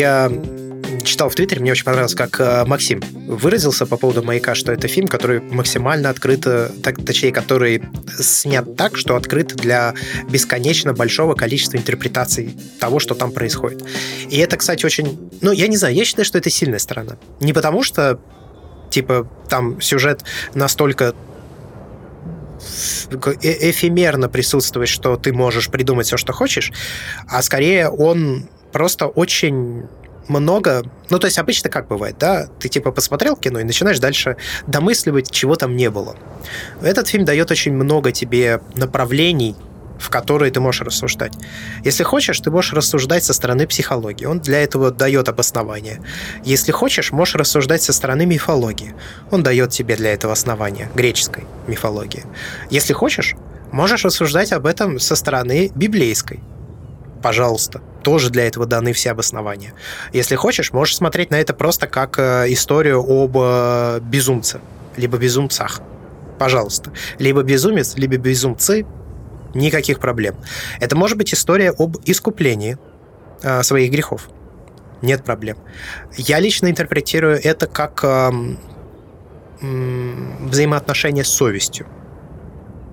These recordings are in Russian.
Я читал в Твиттере, мне очень понравилось, как э, Максим выразился по поводу «Маяка», что это фильм, который максимально открыто, так, точнее, который снят так, что открыт для бесконечно большого количества интерпретаций того, что там происходит. И это, кстати, очень... Ну, я не знаю, я считаю, что это сильная сторона. Не потому что, типа, там сюжет настолько э, эфемерно присутствует, что ты можешь придумать все, что хочешь, а скорее он просто очень много... Ну, то есть обычно как бывает, да? Ты типа посмотрел кино и начинаешь дальше домысливать, чего там не было. Этот фильм дает очень много тебе направлений, в которые ты можешь рассуждать. Если хочешь, ты можешь рассуждать со стороны психологии. Он для этого дает обоснование. Если хочешь, можешь рассуждать со стороны мифологии. Он дает тебе для этого основание, греческой мифологии. Если хочешь, можешь рассуждать об этом со стороны библейской пожалуйста. Тоже для этого даны все обоснования. Если хочешь, можешь смотреть на это просто как э, историю об э, безумце, либо безумцах. Пожалуйста. Либо безумец, либо безумцы. Никаких проблем. Это может быть история об искуплении э, своих грехов. Нет проблем. Я лично интерпретирую это как э, э, взаимоотношения с совестью.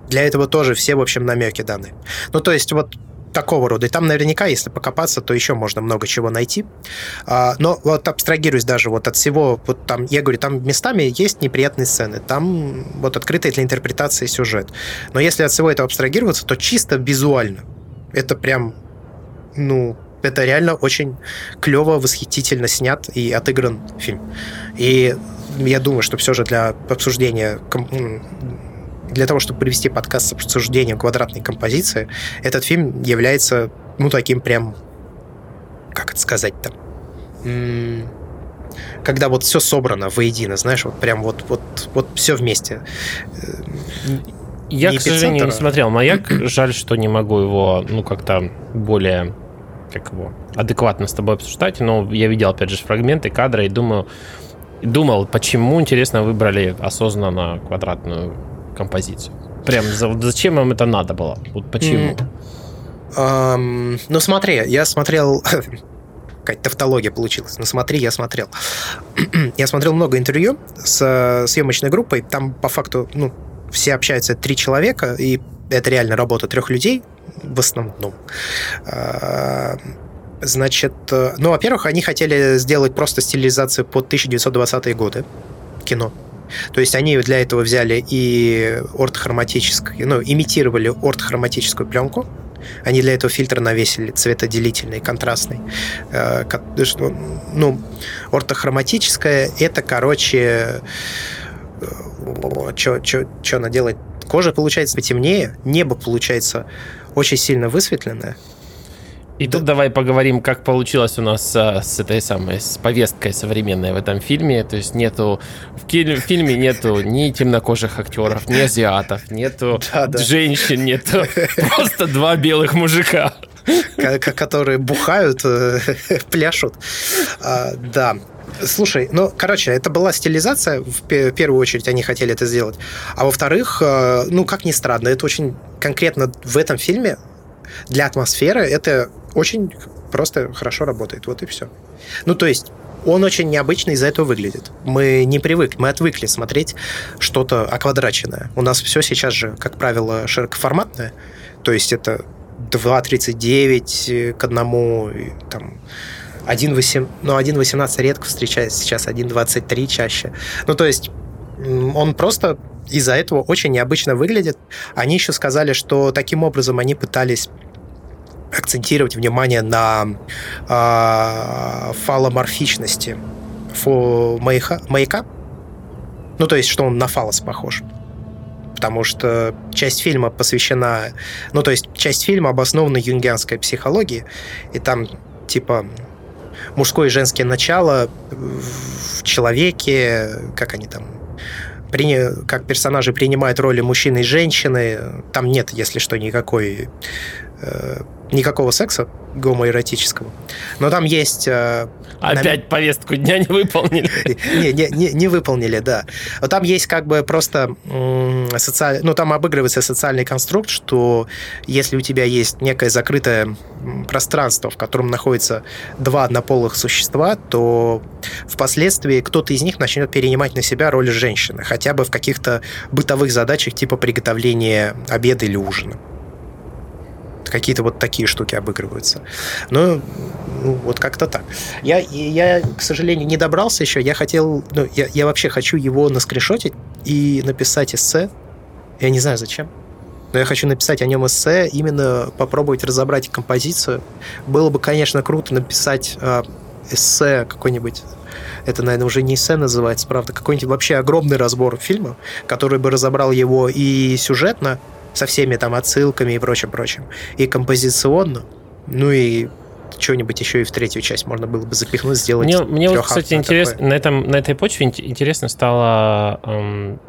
Для этого тоже все, в общем, намеки даны. Ну, то есть, вот такого рода. И там наверняка, если покопаться, то еще можно много чего найти. А, но вот абстрагируюсь даже вот от всего, вот там, я говорю, там местами есть неприятные сцены, там вот открытый для интерпретации сюжет. Но если от всего этого абстрагироваться, то чисто визуально это прям, ну, это реально очень клево, восхитительно снят и отыгран фильм. И я думаю, что все же для обсуждения для того, чтобы привести подкаст с обсуждением квадратной композиции, этот фильм является, ну, таким прям, как это сказать-то, когда вот все собрано воедино, знаешь, вот прям вот, вот, вот все вместе. Я, не к сожалению, не смотрел «Маяк». Жаль, что не могу его, ну, как-то более как его, адекватно с тобой обсуждать, но я видел, опять же, фрагменты, кадры и думаю, думал, почему, интересно, выбрали осознанно квадратную композицию? Прям зачем вам это надо было? Вот почему? Mm. Um, ну смотри, я смотрел какая-то тавтология получилась. Ну смотри, я смотрел. я смотрел много интервью с съемочной группой. Там по факту, ну, все общаются три человека, и это реально работа трех людей в основном. А, значит, э, ну, во-первых, они хотели сделать просто стилизацию под 1920-е годы кино. То есть они для этого взяли и ортохроматическую, ну, имитировали ортохроматическую пленку, они для этого фильтр навесили цветоделительный, контрастный. Э, ну, ортохроматическая – это, короче, что э, она делает? Кожа получается потемнее, небо получается очень сильно высветленное, и да. тут давай поговорим, как получилось у нас а, с этой самой, с повесткой современной в этом фильме. То есть нету, в, ки- в фильме нету ни темнокожих актеров, ни азиатов, нету да, да. женщин, нету просто два белых мужика. Которые бухают, э, пляшут. А, да. Слушай, ну, короче, это была стилизация, в первую очередь они хотели это сделать. А во-вторых, э, ну, как ни странно, это очень конкретно в этом фильме для атмосферы это очень просто хорошо работает. Вот и все. Ну, то есть он очень необычно из-за этого выглядит. Мы не привыкли, мы отвыкли смотреть что-то оквадраченное. У нас все сейчас же, как правило, широкоформатное. То есть это 2.39 к одному, там, 1.8, ну, 1.18 редко встречается, сейчас 1.23 чаще. Ну, то есть он просто из-за этого очень необычно выглядит. Они еще сказали, что таким образом они пытались акцентировать внимание на э, фаломорфичности фо маяка, маяка. Ну, то есть, что он на фалос похож. Потому что часть фильма посвящена... Ну, то есть, часть фильма обоснована юнгианской психологией, и там, типа, мужское и женское начало в человеке, как они там как персонажи принимают роли мужчины и женщины. Там нет, если что, никакой Э, никакого секса гомоэротического. Но там есть... Э, Опять нам... повестку дня не выполнили. Не, не, не, не выполнили, да. Но там есть как бы просто социальный... Ну, там обыгрывается социальный конструкт, что если у тебя есть некое закрытое пространство, в котором находятся два однополых существа, то впоследствии кто-то из них начнет перенимать на себя роль женщины, хотя бы в каких-то бытовых задачах типа приготовления обеда или ужина какие-то вот такие штуки обыгрываются. Но ну, вот как-то так. Я, я, к сожалению, не добрался еще. Я хотел, ну, я, я вообще хочу его наскрешотить и написать эссе. Я не знаю, зачем. Но я хочу написать о нем эссе, именно попробовать разобрать композицию. Было бы, конечно, круто написать э, эссе какой-нибудь это, наверное, уже не эссе называется, правда, какой-нибудь вообще огромный разбор фильма, который бы разобрал его и сюжетно, со всеми там отсылками и прочим-прочим. И композиционно, ну и что-нибудь еще и в третью часть можно было бы запихнуть, сделать. Мне, мне вот, кстати, интересно, на, этом, на этой почве интересно стало, эм,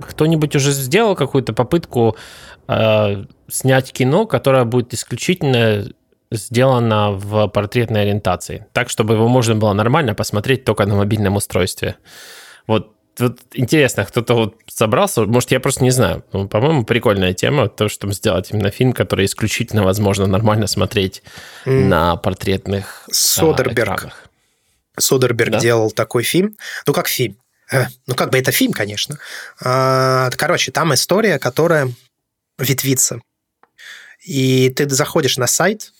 кто-нибудь уже сделал какую-то попытку э, снять кино, которое будет исключительно сделано в портретной ориентации, так, чтобы его можно было нормально посмотреть только на мобильном устройстве. Вот вот интересно, кто-то вот собрался, может, я просто не знаю. Ну, по-моему, прикольная тема, то, чтобы сделать именно фильм, который исключительно возможно нормально смотреть mm. на портретных а, Содерберг. Экранах. Содерберг да? делал такой фильм. Ну, как фильм. Э, ну, как бы это фильм, конечно. А, короче, там история, которая ветвится. И ты заходишь на сайт,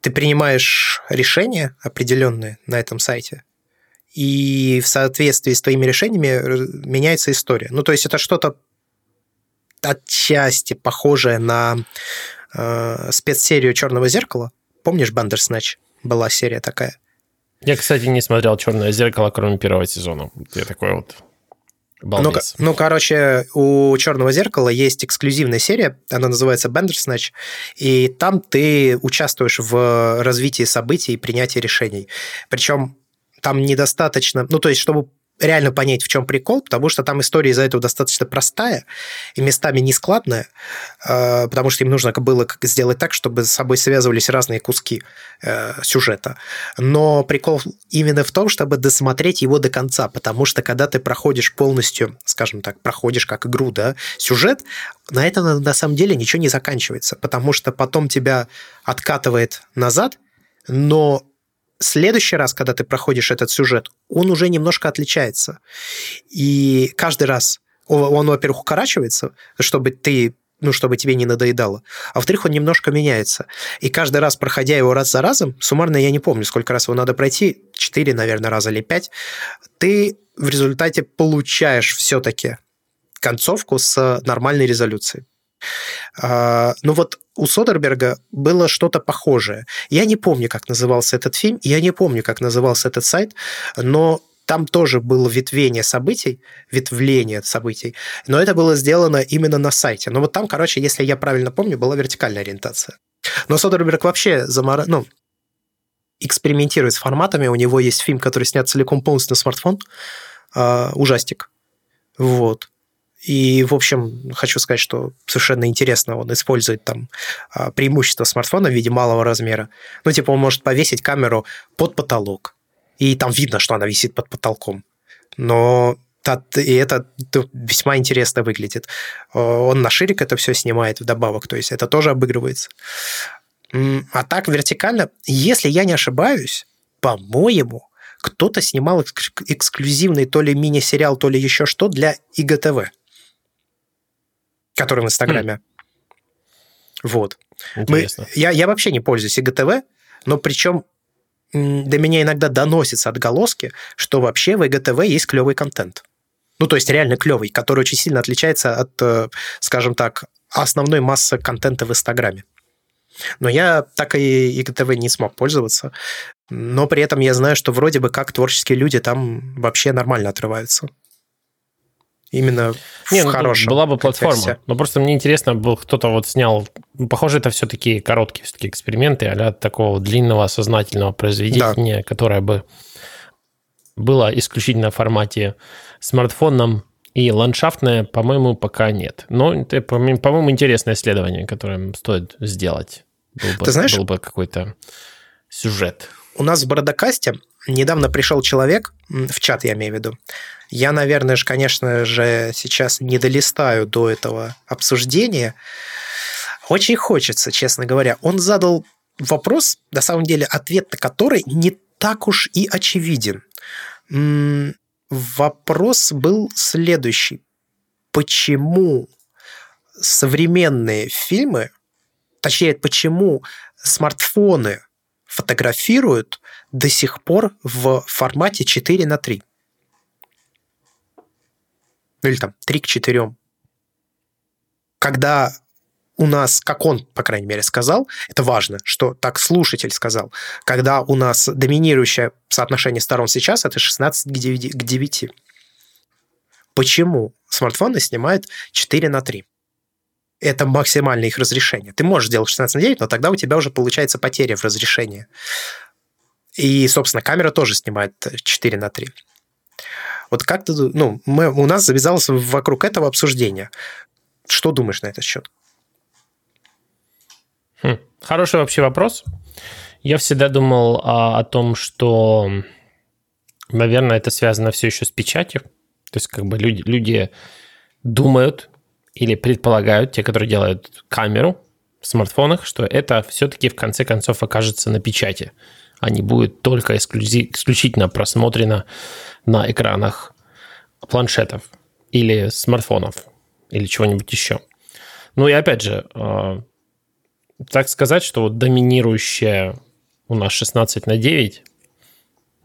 ты принимаешь решения определенные на этом сайте, и в соответствии с твоими решениями меняется история. Ну, то есть это что-то отчасти похожее на э, спецсерию Черного зеркала. Помнишь Бандерснач? Была серия такая. Я, кстати, не смотрел Черное зеркало, кроме первого сезона. Я такой вот Ну, ну, короче, у Черного зеркала есть эксклюзивная серия, она называется Бендерснач, и там ты участвуешь в развитии событий и принятии решений. Причем там недостаточно, ну, то есть, чтобы реально понять, в чем прикол, потому что там история из-за этого достаточно простая и местами нескладная, э, потому что им нужно было сделать так, чтобы с собой связывались разные куски э, сюжета. Но прикол именно в том, чтобы досмотреть его до конца, потому что когда ты проходишь полностью, скажем так, проходишь как игру, да, сюжет, на этом на самом деле ничего не заканчивается, потому что потом тебя откатывает назад, но следующий раз, когда ты проходишь этот сюжет, он уже немножко отличается. И каждый раз он, во-первых, укорачивается, чтобы ты ну, чтобы тебе не надоедало. А во-вторых, он немножко меняется. И каждый раз, проходя его раз за разом, суммарно я не помню, сколько раз его надо пройти, 4, наверное, раза или 5, ты в результате получаешь все-таки концовку с нормальной резолюцией. А, ну вот у Содерберга было что-то похожее. Я не помню, как назывался этот фильм, я не помню, как назывался этот сайт, но там тоже было ветвение событий, ветвление событий, но это было сделано именно на сайте. Но вот там, короче, если я правильно помню, была вертикальная ориентация. Но Содерберг вообще замор... ну, экспериментирует с форматами. У него есть фильм, который снят целиком полностью на смартфон. Э, ужастик. Вот. И, в общем, хочу сказать, что совершенно интересно, он использует там а, преимущество смартфона в виде малого размера. Ну, типа, он может повесить камеру под потолок, и там видно, что она висит под потолком. Но и это весьма интересно выглядит. Он на ширик это все снимает вдобавок, то есть это тоже обыгрывается. А так вертикально, если я не ошибаюсь, по-моему, кто-то снимал эксклюзивный то ли мини-сериал, то ли еще что для ИГТВ который в Инстаграме. Mm. Вот. Мы, я, я вообще не пользуюсь ИГТВ, но причем до меня иногда доносятся отголоски, что вообще в ИГТВ есть клевый контент. Ну, то есть реально клевый, который очень сильно отличается от, э, скажем так, основной массы контента в Инстаграме. Но я так и ИГТВ не смог пользоваться. Но при этом я знаю, что вроде бы как творческие люди там вообще нормально отрываются именно не, в ну, хорошем Была бы платформа. Контексте. Но просто мне интересно, был кто-то вот снял... Похоже, это все-таки короткие все-таки эксперименты а такого длинного сознательного произведения, да. которое бы было исключительно в формате смартфоном И ландшафтное, по-моему, пока нет. Но это, по-моему, интересное исследование, которое стоит сделать. Был бы, Ты знаешь, был бы какой-то сюжет. У нас в Бородокасте недавно пришел человек, в чат я имею в виду. Я, наверное же, конечно же, сейчас не долистаю до этого обсуждения. Очень хочется, честно говоря. Он задал вопрос, на самом деле, ответ на который не так уж и очевиден. Вопрос был следующий. Почему современные фильмы, точнее, почему смартфоны фотографируют до сих пор в формате 4 на 3? Ну или там 3 к 4. Когда у нас, как он, по крайней мере, сказал, это важно, что так слушатель сказал, когда у нас доминирующее соотношение сторон сейчас, это 16 к 9. К 9. Почему смартфоны снимают 4 на 3? Это максимальное их разрешение. Ты можешь сделать 16 на 9, но тогда у тебя уже получается потеря в разрешении. И, собственно, камера тоже снимает 4 на 3. Вот как ты... Ну, мы, у нас завязалось вокруг этого обсуждения. Что думаешь на этот счет? Хм. Хороший вообще вопрос. Я всегда думал а, о том, что, наверное, это связано все еще с печатью. То есть как бы люди, люди думают или предполагают, те, которые делают камеру в смартфонах, что это все-таки в конце концов окажется на печати, а не будет только исключительно просмотрено на экранах планшетов или смартфонов или чего-нибудь еще. Ну и опять же, а, так сказать, что вот доминирующая у нас 16 на 9,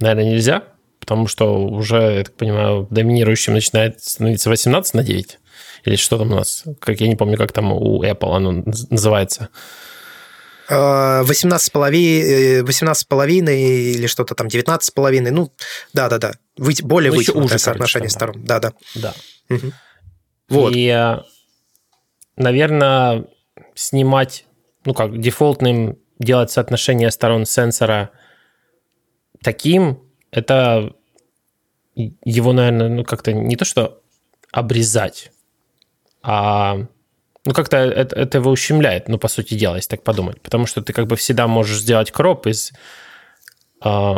наверное, нельзя, потому что уже, я так понимаю, доминирующим начинает становиться 18 на 9. Или что там у нас? Как я не помню, как там у Apple оно называется. 18 половиной, 18 половиной или что-то там, 19 половиной, ну, да-да-да, более ну, вытянутое соотношение сторон, да-да. Да. Угу. Вот. И, э, наверное, снимать ну как, дефолтным делать соотношение сторон сенсора таким, это его, наверное, ну как-то не то, что обрезать, а ну как-то это, это его ущемляет, ну по сути дела, если так подумать. Потому что ты как бы всегда можешь сделать кроп из э,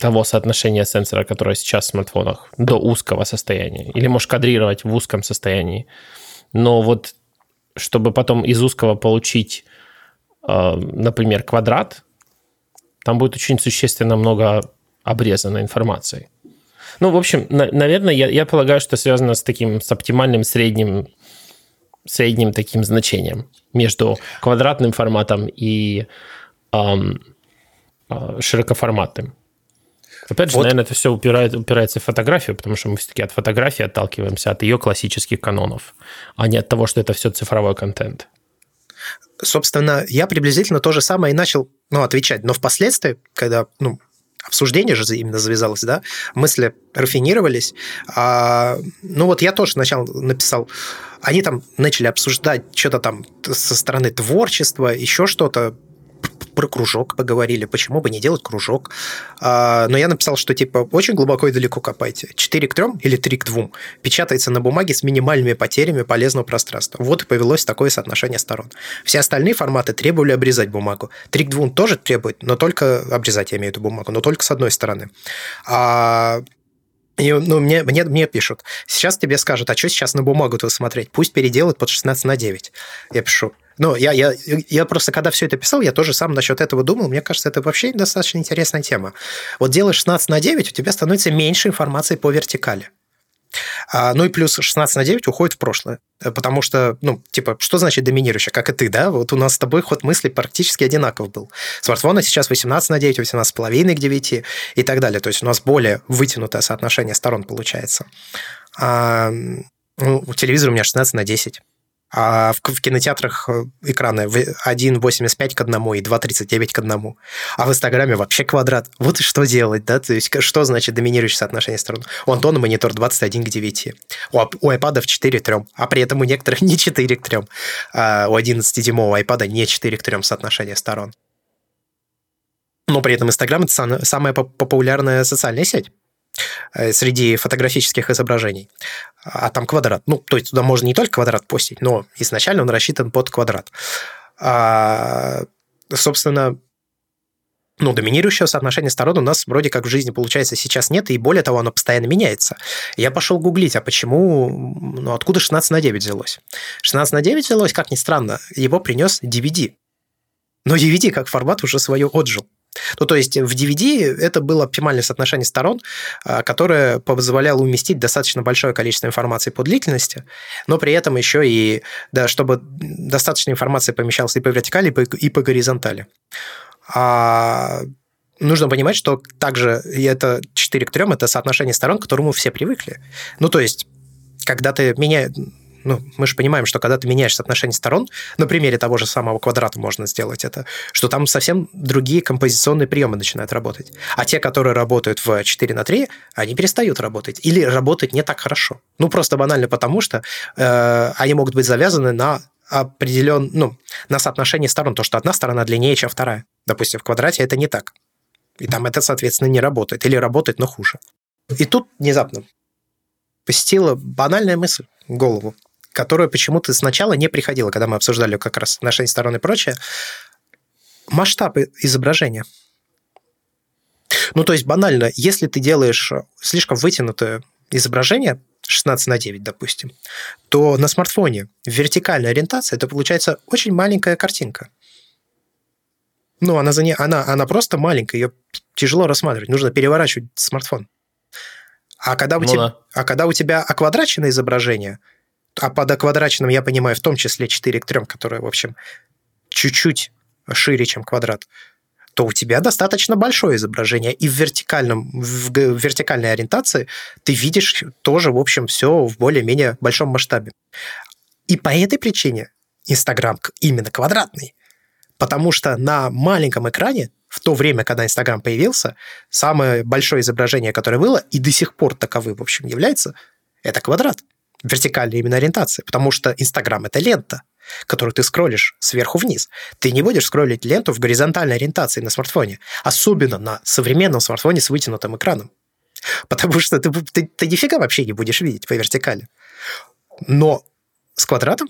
того соотношения сенсора, которое сейчас в смартфонах, до узкого состояния. Или можешь кадрировать в узком состоянии. Но вот чтобы потом из узкого получить, э, например, квадрат, там будет очень существенно много обрезанной информации. Ну, в общем, на, наверное, я, я полагаю, что связано с таким, с оптимальным средним, средним таким значением между квадратным форматом и эм, э, широкоформатным. Опять же, вот. наверное, это все упирает, упирается в фотографию, потому что мы все-таки от фотографии отталкиваемся, от ее классических канонов, а не от того, что это все цифровой контент. Собственно, я приблизительно то же самое и начал ну, отвечать. Но впоследствии, когда ну, обсуждение же именно завязалось, да, мысли рафинировались. А, ну вот я тоже сначала написал, они там начали обсуждать что-то там со стороны творчества, еще что-то, про кружок поговорили, почему бы не делать кружок. А, но я написал, что типа очень глубоко и далеко копайте. 4 к 3 или 3 к 2 печатается на бумаге с минимальными потерями полезного пространства. Вот и повелось такое соотношение сторон. Все остальные форматы требовали обрезать бумагу. 3 к 2 тоже требует, но только обрезать, я имею в виду бумагу, но только с одной стороны. А и, ну, мне, мне, мне пишут, сейчас тебе скажут, а что сейчас на бумагу-то смотреть? Пусть переделают под 16 на 9. Я пишу, ну, я, я, я просто, когда все это писал, я тоже сам насчет этого думал. Мне кажется, это вообще достаточно интересная тема. Вот делаешь 16 на 9, у тебя становится меньше информации по вертикали. А, ну и плюс 16 на 9 уходит в прошлое. Потому что, ну, типа, что значит доминирующее? Как и ты, да? Вот у нас с тобой ход мысли практически одинаков был. Смартфоны сейчас 18 на 9, 18,5 к 9 и так далее. То есть у нас более вытянутое соотношение сторон получается. А, ну, телевизор у меня 16 на 10 а в, в кинотеатрах э, экраны 1,85 к 1 и 2,39 к 1. А в Инстаграме вообще квадрат. Вот и что делать, да? То есть что значит доминирующее соотношение сторон? У Антона монитор 21 к 9. У, у iPad 4 к 3, а при этом у некоторых не 4 к 3. А у 11-дюймового iPad не 4 к 3 соотношение сторон. Но при этом Инстаграм – это самая популярная социальная сеть. э, среди фотографических изображений. А там квадрат. Ну, то есть туда можно не только квадрат постить, но изначально он рассчитан под квадрат. А, собственно, ну, доминирующего соотношения сторон у нас вроде как в жизни, получается, сейчас нет, и более того, оно постоянно меняется. Я пошел гуглить, а почему, ну, откуда 16 на 9 взялось? 16 на 9 взялось, как ни странно, его принес DVD. Но DVD как формат уже свое отжил. Ну, то есть в DVD это было оптимальное соотношение сторон, а, которое позволяло уместить достаточно большое количество информации по длительности, но при этом еще и, да, чтобы достаточно информации помещалась и по вертикали, и по, и по горизонтали. А нужно понимать, что также это 4 к 3 это соотношение сторон, к которому все привыкли. Ну, то есть, когда ты меняешь ну, мы же понимаем, что когда ты меняешь соотношение сторон, на примере того же самого квадрата можно сделать это, что там совсем другие композиционные приемы начинают работать. А те, которые работают в 4 на 3, они перестают работать. Или работают не так хорошо. Ну, просто банально потому, что э, они могут быть завязаны на определен, ну, на соотношение сторон, то, что одна сторона длиннее, чем вторая. Допустим, в квадрате это не так. И там это, соответственно, не работает. Или работает, но хуже. И тут внезапно посетила банальная мысль в голову которая почему-то сначала не приходила, когда мы обсуждали как раз отношения сторон и прочее. Масштаб изображения. Ну, то есть банально, если ты делаешь слишком вытянутое изображение, 16 на 9, допустим, то на смартфоне в вертикальной ориентации это получается очень маленькая картинка. Ну, она, за не... она, она просто маленькая, ее тяжело рассматривать, нужно переворачивать смартфон. А когда у, ну, тебя... да. а когда у тебя оквадраченное изображение – а под квадратным я понимаю в том числе 4 к 3, которое, в общем, чуть-чуть шире, чем квадрат, то у тебя достаточно большое изображение. И в, вертикальном, в вертикальной ориентации ты видишь тоже, в общем, все в более-менее большом масштабе. И по этой причине Инстаграм именно квадратный. Потому что на маленьком экране в то время, когда Инстаграм появился, самое большое изображение, которое было, и до сих пор таковым, в общем, является, это квадрат вертикальной именно ориентации, потому что Инстаграм – это лента, которую ты скроллишь сверху вниз. Ты не будешь скроллить ленту в горизонтальной ориентации на смартфоне, особенно на современном смартфоне с вытянутым экраном. Потому что ты, ты, ты нифига вообще не будешь видеть по вертикали. Но с квадратом,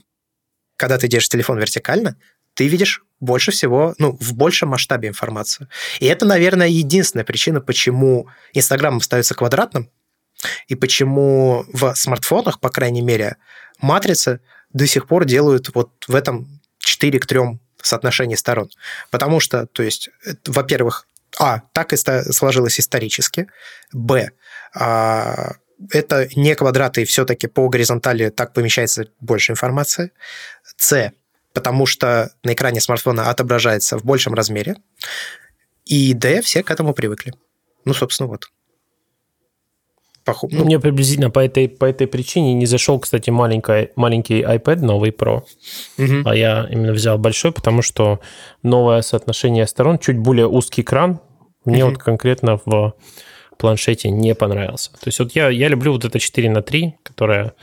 когда ты держишь телефон вертикально, ты видишь больше всего, ну, в большем масштабе информацию. И это, наверное, единственная причина, почему Инстаграм становится квадратным, и почему в смартфонах, по крайней мере, матрицы до сих пор делают вот в этом 4 к 3 соотношении сторон. Потому что, то есть, во-первых, а, так и сложилось исторически, б, а, это не квадраты, и все-таки по горизонтали так помещается больше информации. С, потому что на экране смартфона отображается в большем размере. И Д, все к этому привыкли. Ну, собственно, вот. Поху... Ну, мне приблизительно по этой, по этой причине не зашел, кстати, маленький, маленький iPad новый Pro, угу. а я именно взял большой, потому что новое соотношение сторон, чуть более узкий экран, мне угу. вот конкретно в планшете не понравился. То есть вот я, я люблю вот это 4 на 3, которое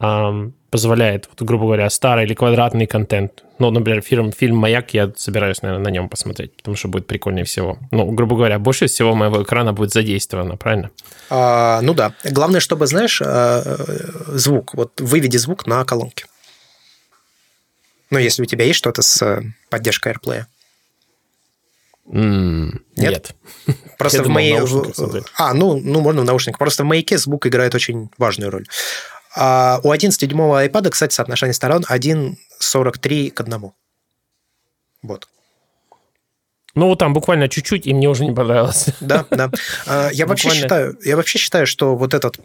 эм, позволяет, вот, грубо говоря, старый или квадратный контент. Ну, например, фильм, фильм «Маяк» я собираюсь, наверное, на нем посмотреть, потому что будет прикольнее всего. Ну, грубо говоря, больше всего моего экрана будет задействовано, правильно? А, ну да. Главное, чтобы, знаешь, э, звук, вот выведи звук на колонке. Ну, если у тебя есть что-то с э, поддержкой AirPlay. Mm, нет? нет. Просто в моей... А, ну, ну, можно в наушниках. Просто в маяке звук играет очень важную роль. А у 11-дюймового iPad, кстати, соотношение сторон 1,43 к 1. Вот. Ну, вот там буквально чуть-чуть, и мне уже не понравилось. Да, да. А, я вообще считаю, я вообще считаю, что вот этот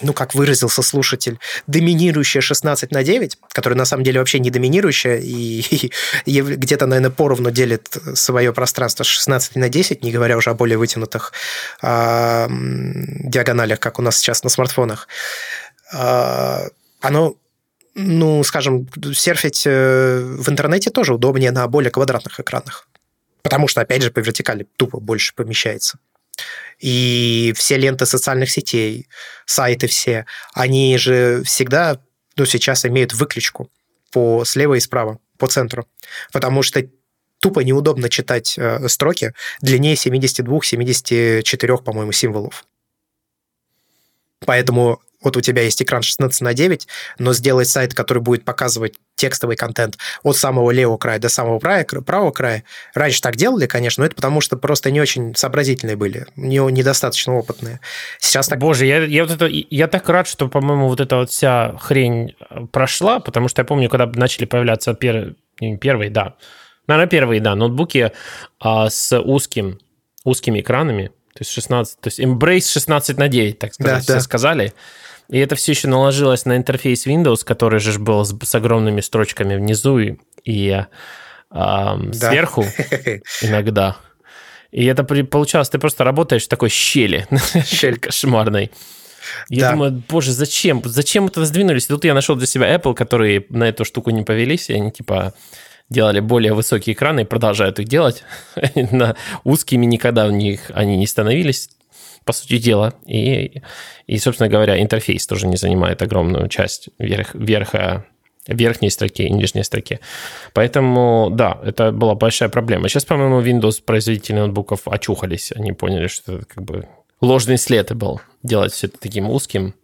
ну, как выразился слушатель, доминирующая 16 на 9, которая на самом деле вообще не доминирующая и, и, где-то, наверное, поровну делит свое пространство 16 на 10, не говоря уже о более вытянутых э, диагоналях, как у нас сейчас на смартфонах. А, оно ну, скажем, серфить э, в интернете тоже удобнее на более квадратных экранах. Потому что, опять же, по вертикали тупо больше помещается. И все ленты социальных сетей, сайты все, они же всегда, ну, сейчас имеют выключку по слева и справа, по центру. Потому что тупо неудобно читать э, строки длиннее 72-74, по-моему, символов. Поэтому вот у тебя есть экран 16 на 9, но сделать сайт, который будет показывать текстовый контент от самого левого края до самого правого края. Раньше так делали, конечно, но это потому, что просто не очень сообразительные были, не, недостаточно опытные. Сейчас так... Боже, я, я, вот это, я так рад, что, по-моему, вот эта вот вся хрень э, прошла, потому что я помню, когда начали появляться пер... первые, да, наверное, первые, да, ноутбуки а, с узким, узкими экранами, то есть 16, то есть Embrace 16 на 9, так сказать, да, все да. сказали. И это все еще наложилось на интерфейс Windows, который же был с, с огромными строчками внизу и, и э, да. сверху иногда. И это получалось, ты просто работаешь в такой щели, щель кошмарной. Я да. думаю, боже, зачем? Зачем это сдвинулись? И тут я нашел для себя Apple, которые на эту штуку не повелись, и они типа делали более высокие экраны и продолжают их делать. на узкими никогда у них они не становились по сути дела. И, и, собственно говоря, интерфейс тоже не занимает огромную часть верх, верха верхней строке и нижней строке. Поэтому, да, это была большая проблема. Сейчас, по-моему, Windows производители ноутбуков очухались. Они поняли, что это как бы ложный след был делать все это таким узким.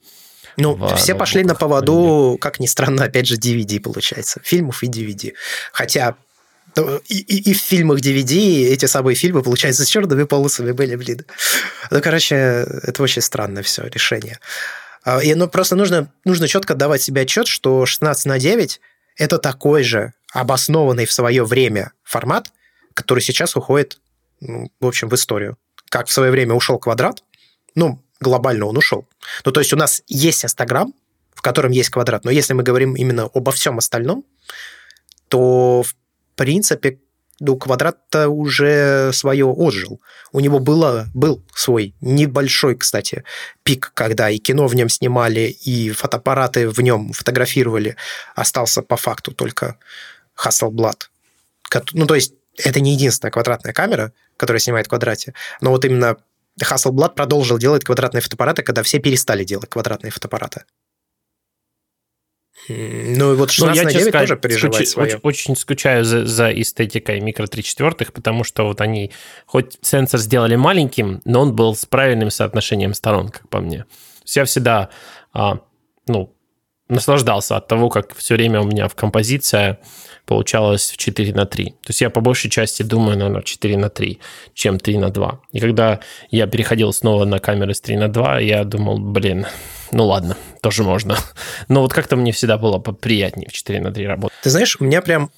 Ну, все пошли на поводу, как ни странно, опять же, DVD получается. Фильмов и DVD. Хотя и, и, и в фильмах DVD эти самые фильмы, получается, с черными полосами были, блин. Ну, короче, это очень странное все решение. А, и, ну, просто нужно, нужно четко давать себе отчет, что 16 на 9 – это такой же обоснованный в свое время формат, который сейчас уходит, ну, в общем, в историю. Как в свое время ушел квадрат, ну, глобально он ушел. Ну, то есть у нас есть Инстаграм, в котором есть квадрат, но если мы говорим именно обо всем остальном, то, в принципе, ну, квадрат уже свое отжил. У него было, был свой небольшой, кстати, пик, когда и кино в нем снимали, и фотоаппараты в нем фотографировали. Остался по факту только Hasselblad. Ну, то есть это не единственная квадратная камера, которая снимает квадрате, но вот именно Hasselblad продолжил делать квадратные фотоаппараты, когда все перестали делать квадратные фотоаппараты. Ну, и вот 16 ну, я, на 9 сказать, тоже переживает скуч... свое. Очень, очень скучаю за, за эстетикой микро 3 четвертых, потому что вот они, хоть сенсор сделали маленьким, но он был с правильным соотношением сторон, как по мне. Я всегда, а, ну, наслаждался от того, как все время у меня в композиция получалась в 4 на 3. То есть я по большей части думаю, наверное, 4 на 3, чем 3 на 2. И когда я переходил снова на камеры с 3 на 2, я думал, блин, ну ладно, тоже можно. Но вот как-то мне всегда было приятнее в 4 на 3 работать. Ты знаешь, у меня прям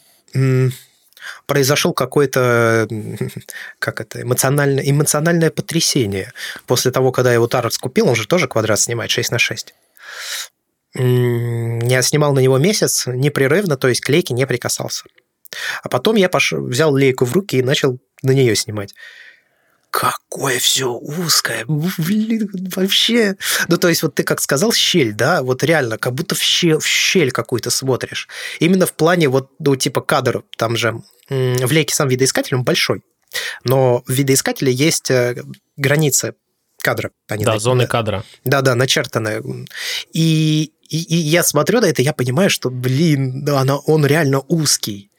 произошел какое-то, как это, эмоциональное, эмоциональное потрясение. После того, когда я его Тарас купил, он же тоже квадрат снимает 6 на 6. Я снимал на него месяц непрерывно, то есть к лейке не прикасался. А потом я пош... взял лейку в руки и начал на нее снимать какое все узкое, блин, вообще. Ну, то есть, вот ты как сказал, щель, да, вот реально, как будто в щель, в щель какую-то смотришь. Именно в плане вот, ну, типа кадр, там же в лейке сам видоискатель, он большой, но в видоискателе есть э, границы кадра. Они да, на... зоны кадра. Да-да, начертаны. И, и, и я смотрю на это, я понимаю, что, блин, да, она, он реально узкий.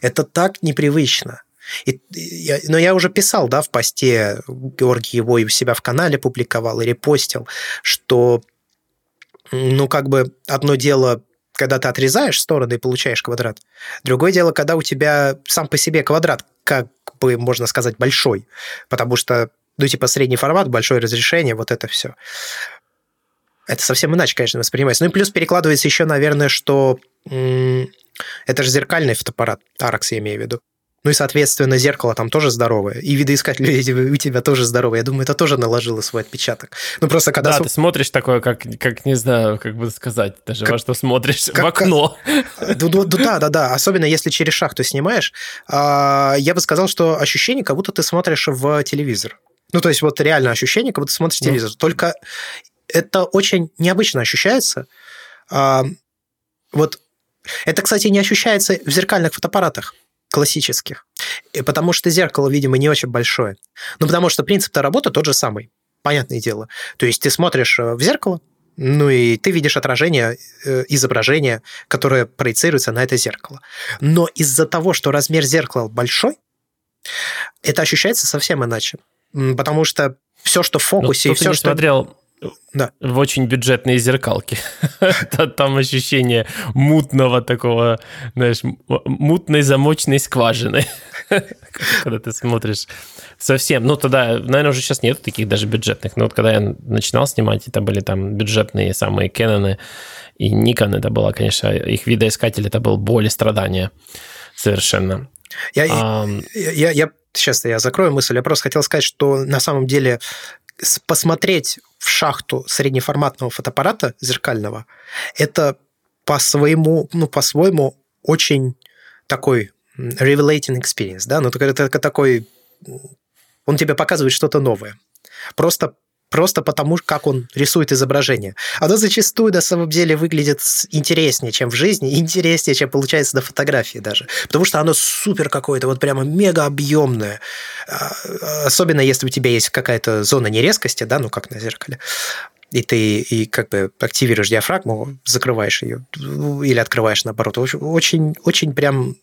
Это так непривычно. И, я, но я уже писал, да, в посте, Георгий его и у себя в канале публиковал и репостил, что, ну, как бы одно дело когда ты отрезаешь стороны и получаешь квадрат. Другое дело, когда у тебя сам по себе квадрат, как бы можно сказать, большой. Потому что, ну, типа, средний формат, большое разрешение, вот это все. Это совсем иначе, конечно, воспринимается. Ну и плюс перекладывается еще, наверное, что это же зеркальный фотоаппарат, Arax я имею в виду. Ну и, соответственно, зеркало там тоже здоровое. И видоискатель у тебя тоже здоровый. Я думаю, это тоже наложило свой отпечаток. Ну просто когда... Да, ты смотришь такое, как, как не знаю, как бы сказать, даже как, во что смотришь, как, в окно. Как... Ну, да, да, да. Особенно если через шахту снимаешь. А, я бы сказал, что ощущение, как будто ты смотришь в телевизор. Ну, то есть вот реально ощущение, как будто смотришь ну. телевизор. Только это очень необычно ощущается. А, вот это, кстати, не ощущается в зеркальных фотоаппаратах классических. И потому что зеркало, видимо, не очень большое. Ну, потому что принцип-то работы тот же самый. Понятное дело. То есть ты смотришь э, в зеркало, ну и ты видишь отражение э, изображения, которое проецируется на это зеркало. Но из-за того, что размер зеркала большой, это ощущается совсем иначе. Потому что все, что в фокусе, ну, и все, что... смотрел да. в очень бюджетные зеркалки. Там ощущение мутного такого, знаешь, мутной замочной скважины. Когда ты смотришь совсем. Ну, тогда, наверное, уже сейчас нет таких даже бюджетных. Но вот когда я начинал снимать, это были там бюджетные самые Canon и Nikon. Это было, конечно, их видоискатель, это был боль и страдания совершенно. Я, а, я, я, сейчас я закрою мысль. Я просто хотел сказать, что на самом деле посмотреть в шахту среднеформатного фотоаппарата зеркального, это по своему, ну, по-своему очень такой revelating experience, да, ну, это, такой, он тебе показывает что-то новое. Просто просто потому, как он рисует изображение. Оно зачастую на самом деле выглядит интереснее, чем в жизни, интереснее, чем получается на фотографии даже. Потому что оно супер какое-то, вот прямо мега объемное. А, особенно если у тебя есть какая-то зона нерезкости, да, ну как на зеркале и ты и как бы активируешь диафрагму, закрываешь ее или открываешь наоборот. Очень, очень прям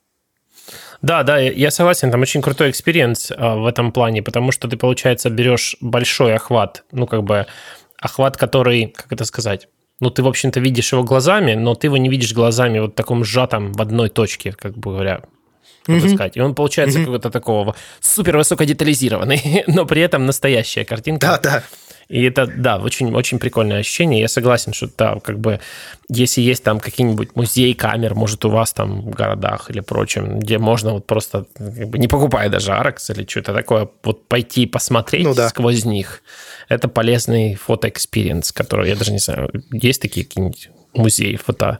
да, да, я согласен, там очень крутой experience а, в этом плане, потому что ты, получается, берешь большой охват, ну, как бы охват, который, как это сказать, ну, ты, в общем-то, видишь его глазами, но ты его не видишь глазами вот таком сжатом в одной точке, как бы говоря, mm-hmm. сказать. И он получается mm-hmm. какого-то такого супер высокодетализированный, но при этом настоящая картинка. Да, да. И это, да, очень, очень прикольное ощущение. Я согласен, что да, как бы, если есть там какие-нибудь музей камер, может, у вас там в городах или прочем, где можно вот просто, как бы, не покупая даже Арекс или что-то такое, вот пойти посмотреть ну, да. сквозь них, это полезный фото experience, который, я даже не знаю, есть такие какие-нибудь музей фото,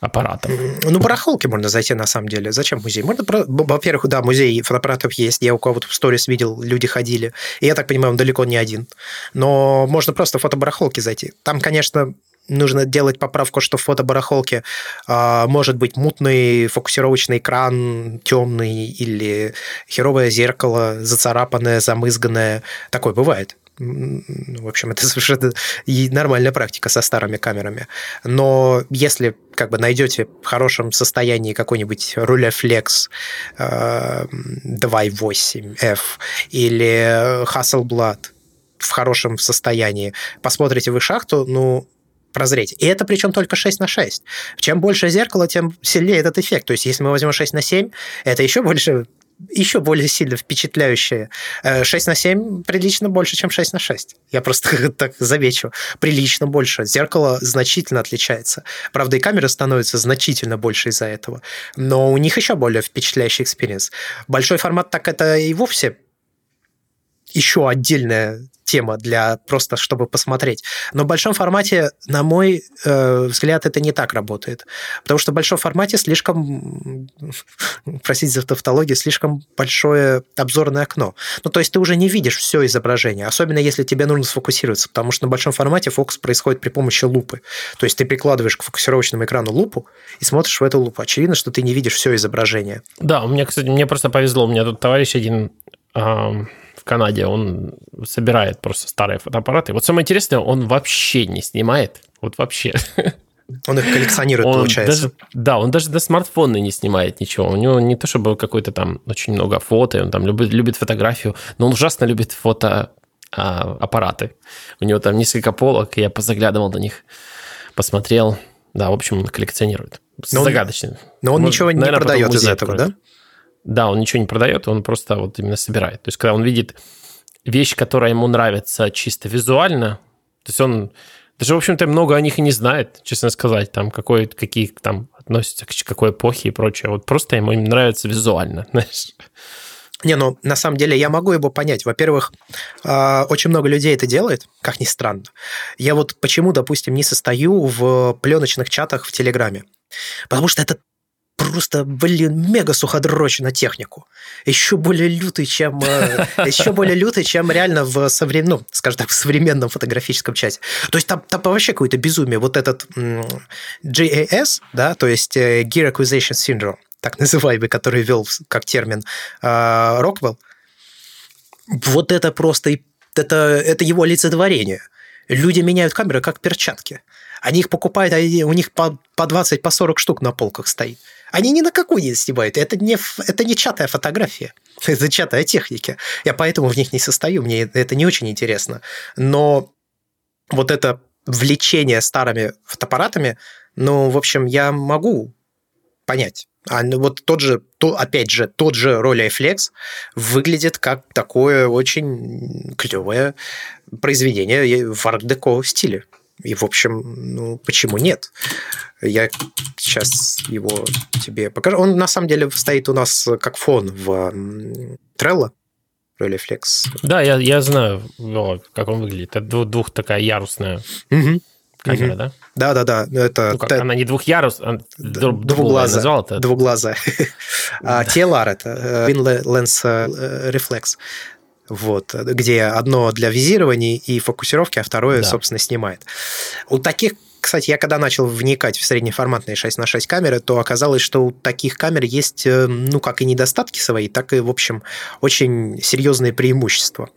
фотоаппаратов. Ну, барахолки можно зайти на самом деле. Зачем музей? Можно, во-первых, да, музей фотоаппаратов есть. Я у кого-то в сторис видел, люди ходили. И я так понимаю, он далеко не один. Но можно просто в фотобарахолки зайти. Там, конечно, нужно делать поправку, что в фотобарахолке э, может быть мутный фокусировочный экран, темный или херовое зеркало, зацарапанное, замызганное. Такое бывает. В общем, это совершенно нормальная практика со старыми камерами. Но если как бы найдете в хорошем состоянии какой-нибудь Rolleiflex 2.8F или Hasselblad в хорошем состоянии, посмотрите вы шахту, ну, прозреть. И это причем только 6 на 6. Чем больше зеркало, тем сильнее этот эффект. То есть, если мы возьмем 6 на 7, это еще больше еще более сильно впечатляющие. 6 на 7 прилично больше, чем 6 на 6. Я просто так замечу. Прилично больше. Зеркало значительно отличается. Правда, и камера становится значительно больше из-за этого. Но у них еще более впечатляющий experience. Большой формат так это и вовсе еще отдельная тема для просто, чтобы посмотреть. Но в большом формате, на мой э, взгляд, это не так работает. Потому что в большом формате слишком, простите за тавтологию, слишком большое обзорное окно. Ну, то есть ты уже не видишь все изображение, особенно если тебе нужно сфокусироваться, потому что на большом формате фокус происходит при помощи лупы. То есть ты прикладываешь к фокусировочному экрану лупу и смотришь в эту лупу. Очевидно, что ты не видишь все изображение. Да, у меня, кстати, мне просто повезло. У меня тут товарищ один Канаде, он собирает просто старые фотоаппараты. Вот самое интересное, он вообще не снимает. Вот вообще. Он их коллекционирует, он получается. Даже, да, он даже до смартфона не снимает ничего. У него не то чтобы какой-то там очень много фото, он там любит, любит фотографию, но он ужасно любит фотоаппараты. У него там несколько полок, я позаглядывал на них, посмотрел. Да, в общем, он коллекционирует. Но Загадочно. Он, но он Может, ничего не наверное, продает из этого, откроет. да? Да, он ничего не продает, он просто вот именно собирает. То есть, когда он видит вещь, которая ему нравится чисто визуально, то есть он даже, в общем-то, много о них и не знает, честно сказать, там, какой, какие там относятся к какой эпохе и прочее. Вот просто ему нравится визуально, знаешь. Не, ну, на самом деле я могу его понять. Во-первых, а, очень много людей это делает, как ни странно. Я вот почему, допустим, не состою в пленочных чатах в Телеграме. Потому что это просто, блин, мега суходрочь на технику. Еще более лютый, чем э, еще более лютый, чем реально в современном, ну, скажем так, в современном фотографическом чате. То есть там, там вообще какое-то безумие. Вот этот GAS, да, то есть э, Gear Acquisition Syndrome, так называемый, который вел как термин Роквелл, вот это просто это, это его олицетворение. Люди меняют камеры как перчатки. Они их покупают, они, у них по, по 20, по 40 штук на полках стоит. Они ни на какую не снимают. Это не, это не чатая фотография. Это чатая техника. Я поэтому в них не состою. Мне это не очень интересно. Но вот это влечение старыми фотоаппаратами, ну, в общем, я могу понять. А ну, вот тот же, то, опять же, тот же Rolleiflex выглядит как такое очень клевое произведение в арт-деко стиле. И, в общем, ну, почему нет? Я сейчас его тебе покажу. Он, на самом деле, стоит у нас как фон в Trello. Rolleiflex. Да, я, я знаю, как он выглядит. Это двух такая ярусная. Угу камера, да? Да, да, да. Это ну, как, она не двухъярус, она двуглазая. назвал это? Двуглазая. а TLR это э, Lens э, Reflex. Вот, где одно для визирования и фокусировки, а второе, да. собственно, снимает. У таких кстати, я когда начал вникать в среднеформатные 6 на 6 камеры, то оказалось, что у таких камер есть, э, ну, как и недостатки свои, так и, в общем, очень серьезные преимущества.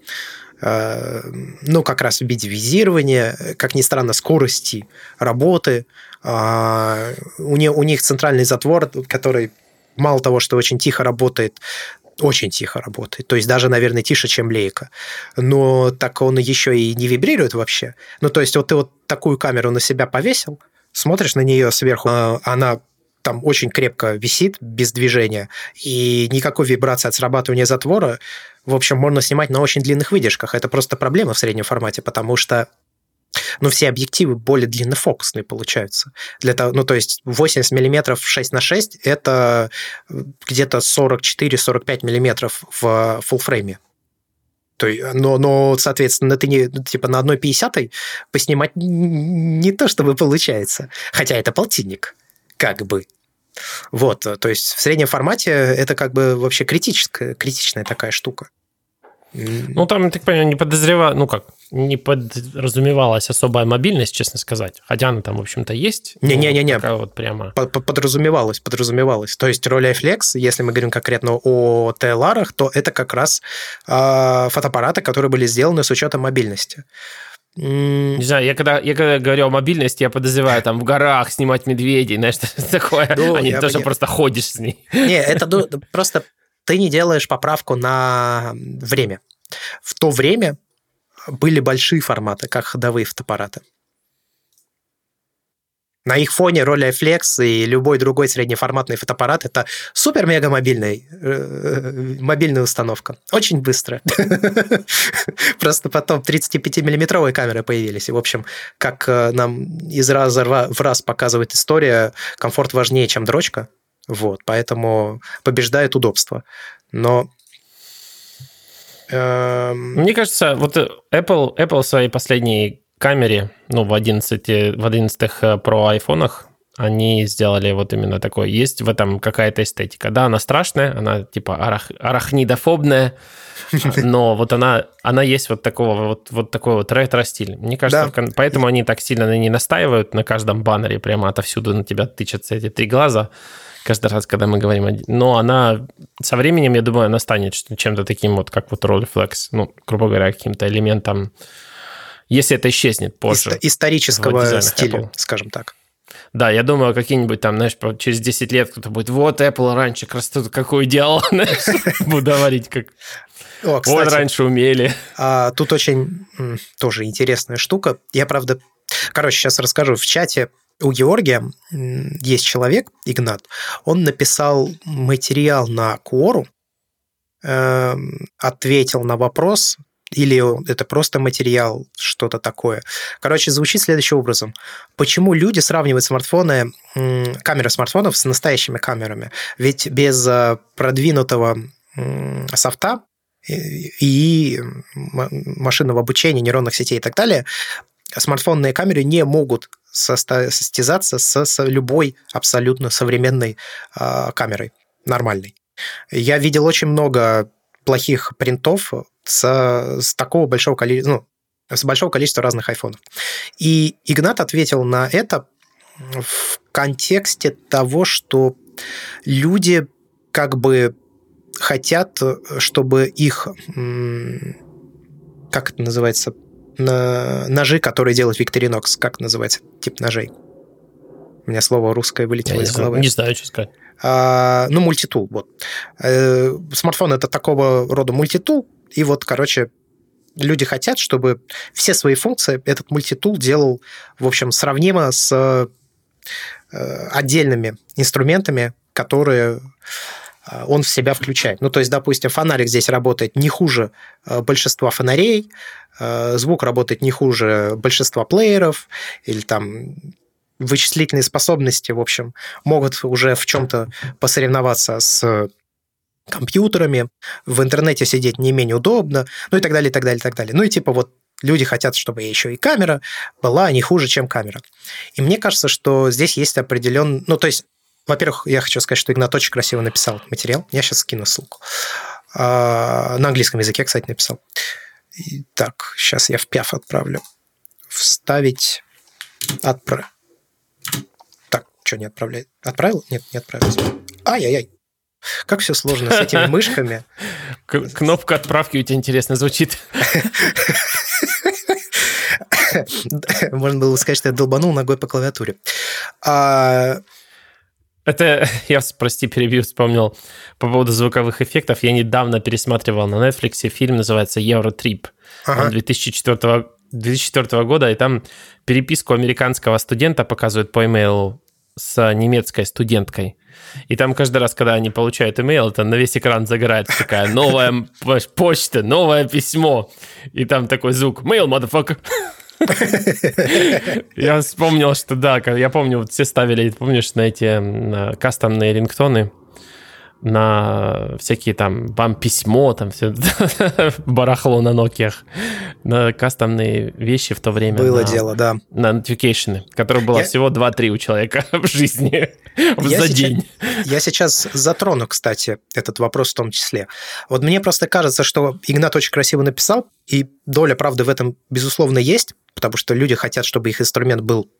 Э, ну, как раз в виде визирования, как ни странно, скорости работы. А, у, них, у них центральный затвор, который мало того, что очень тихо работает, очень тихо работает. То есть даже, наверное, тише, чем лейка. Но так он еще и не вибрирует вообще. Ну, то есть вот ты вот такую камеру на себя повесил, смотришь на нее сверху, а, она там очень крепко висит без движения, и никакой вибрации от срабатывания затвора в общем, можно снимать на очень длинных выдержках. Это просто проблема в среднем формате, потому что ну, все объективы более длиннофокусные получаются. Для того, ну, то есть 80 миллиметров 6 на 6 – это где-то 44-45 миллиметров в фуллфрейме. То, но, но, соответственно, ты не, типа на одной 50 поснимать не то, чтобы получается. Хотя это полтинник, как бы. Вот, то есть в среднем формате это как бы вообще критическая, критичная такая штука. Ну, там, я так понимаю, не подозревала, ну как, не подразумевалась особая мобильность, честно сказать. Хотя она там, в общем-то, есть. Не-не-не-не. Такая вот прямо... Подразумевалась, подразумевалась. То есть роль iFlex, если мы говорим конкретно о TLR, то это как раз э, фотоаппараты, которые были сделаны с учетом мобильности. Не знаю, я когда, я когда говорю о мобильности, я подозреваю там в горах снимать медведей, знаешь, что такое, ну, а не то, что просто ходишь с ней. Не, это ну, просто ты не делаешь поправку на время. В то время были большие форматы, как ходовые фотоаппараты. На их фоне Rolleiflex и любой другой среднеформатный фотоаппарат это супер-мега мобильный, э, мобильная установка. Очень быстро. Просто потом 35-миллиметровые камеры появились. И, в общем, как э, нам из раза в раз показывает история, комфорт важнее, чем дрочка. Вот, поэтому побеждает удобство. Но эм, мне кажется, вот Apple, Apple в своей последней камере, ну, в 11, в 11 э, Pro айфонах, они сделали вот именно такое. Есть в этом какая-то эстетика. Да, она страшная, она типа арах, арахнидофобная, но вот она, она есть вот такого вот, вот такой вот ретро-стиль. Мне кажется, да. поэтому они так сильно не настаивают на каждом баннере, прямо отовсюду на тебя тычатся эти три глаза каждый раз, когда мы говорим. Но она со временем, я думаю, она станет чем-то таким вот, как вот Rolleiflex, ну, грубо говоря, каким-то элементом если это исчезнет позже. Исторического стиля, Apple. скажем так. Да, я думаю, какие-нибудь там, знаешь, через 10 лет кто-то будет, вот Apple раньше как раз тут какой делал, буду говорить, как О, кстати, вот раньше умели. А, тут очень тоже интересная штука. Я, правда, короче, сейчас расскажу. В чате у Георгия есть человек, Игнат, он написал материал на Quorum, э, ответил на вопрос, или это просто материал, что-то такое. Короче, звучит следующим образом. Почему люди сравнивают смартфоны, камеры смартфонов с настоящими камерами? Ведь без э, продвинутого софта и машинного обучения, нейронных сетей и так далее, смартфонные камеры не могут состязаться с, с любой абсолютно современной э, камерой, нормальной. Я видел очень много плохих принтов с, с такого большого количества, ну, с большого количества разных айфонов. И Игнат ответил на это в контексте того, что люди как бы хотят, чтобы их, как это называется, на ножи, которые делает Victorinox. Как называется тип ножей? У меня слово русское вылетело Я из головы. не знаю, что сказать. А, ну, мультитул, вот. Э, Смартфон это такого рода мультитул, и вот, короче, люди хотят, чтобы все свои функции этот мультитул делал, в общем, сравнимо с э, отдельными инструментами, которые он в себя включает. Ну, то есть, допустим, фонарик здесь работает не хуже э, большинства фонарей, э, звук работает не хуже большинства плееров, или там вычислительные способности, в общем, могут уже в чем-то посоревноваться с компьютерами, в интернете сидеть не менее удобно, ну и так далее, и так далее, и так далее. Ну и типа вот люди хотят, чтобы еще и камера была не хуже, чем камера. И мне кажется, что здесь есть определенный... Ну, то есть, во-первых, я хочу сказать, что Игнат очень красиво написал материал. Я сейчас скину ссылку. А, на английском языке, кстати, написал. И так, сейчас я в пяф отправлю. Вставить отправ... Так, что не отправляет? Отправил? Нет, не отправил. Ай-яй-яй. Как все сложно с этими мышками. Кнопка отправки у тебя интересно звучит. Можно было бы сказать, что я долбанул ногой по клавиатуре. А, Это, я, прости, перебью, вспомнил по поводу звуковых эффектов. Я недавно пересматривал на Netflix фильм, называется «Евротрип». ага. Он 2004, 2004 года, и там переписку американского студента показывают по имейлу с немецкой студенткой. И там каждый раз, когда они получают имейл, это на весь экран загорается такая новая поч- почта, новое письмо. И там такой звук «Mail, motherfucker!» Я вспомнил, что да, я помню, вот все ставили, помнишь, на эти кастомные рингтоны, на всякие там вам письмо, там все барахло на нокиях, на кастомные вещи в то время. Было на, дело, да. На notification, которых было Я- всего 2-3 у человека в жизни Я за сейчас- день. Я сейчас затрону, кстати, этот вопрос в том числе. Вот мне просто кажется, что Игнат очень красиво написал, и доля правды в этом, безусловно, есть, потому что люди хотят, чтобы их инструмент был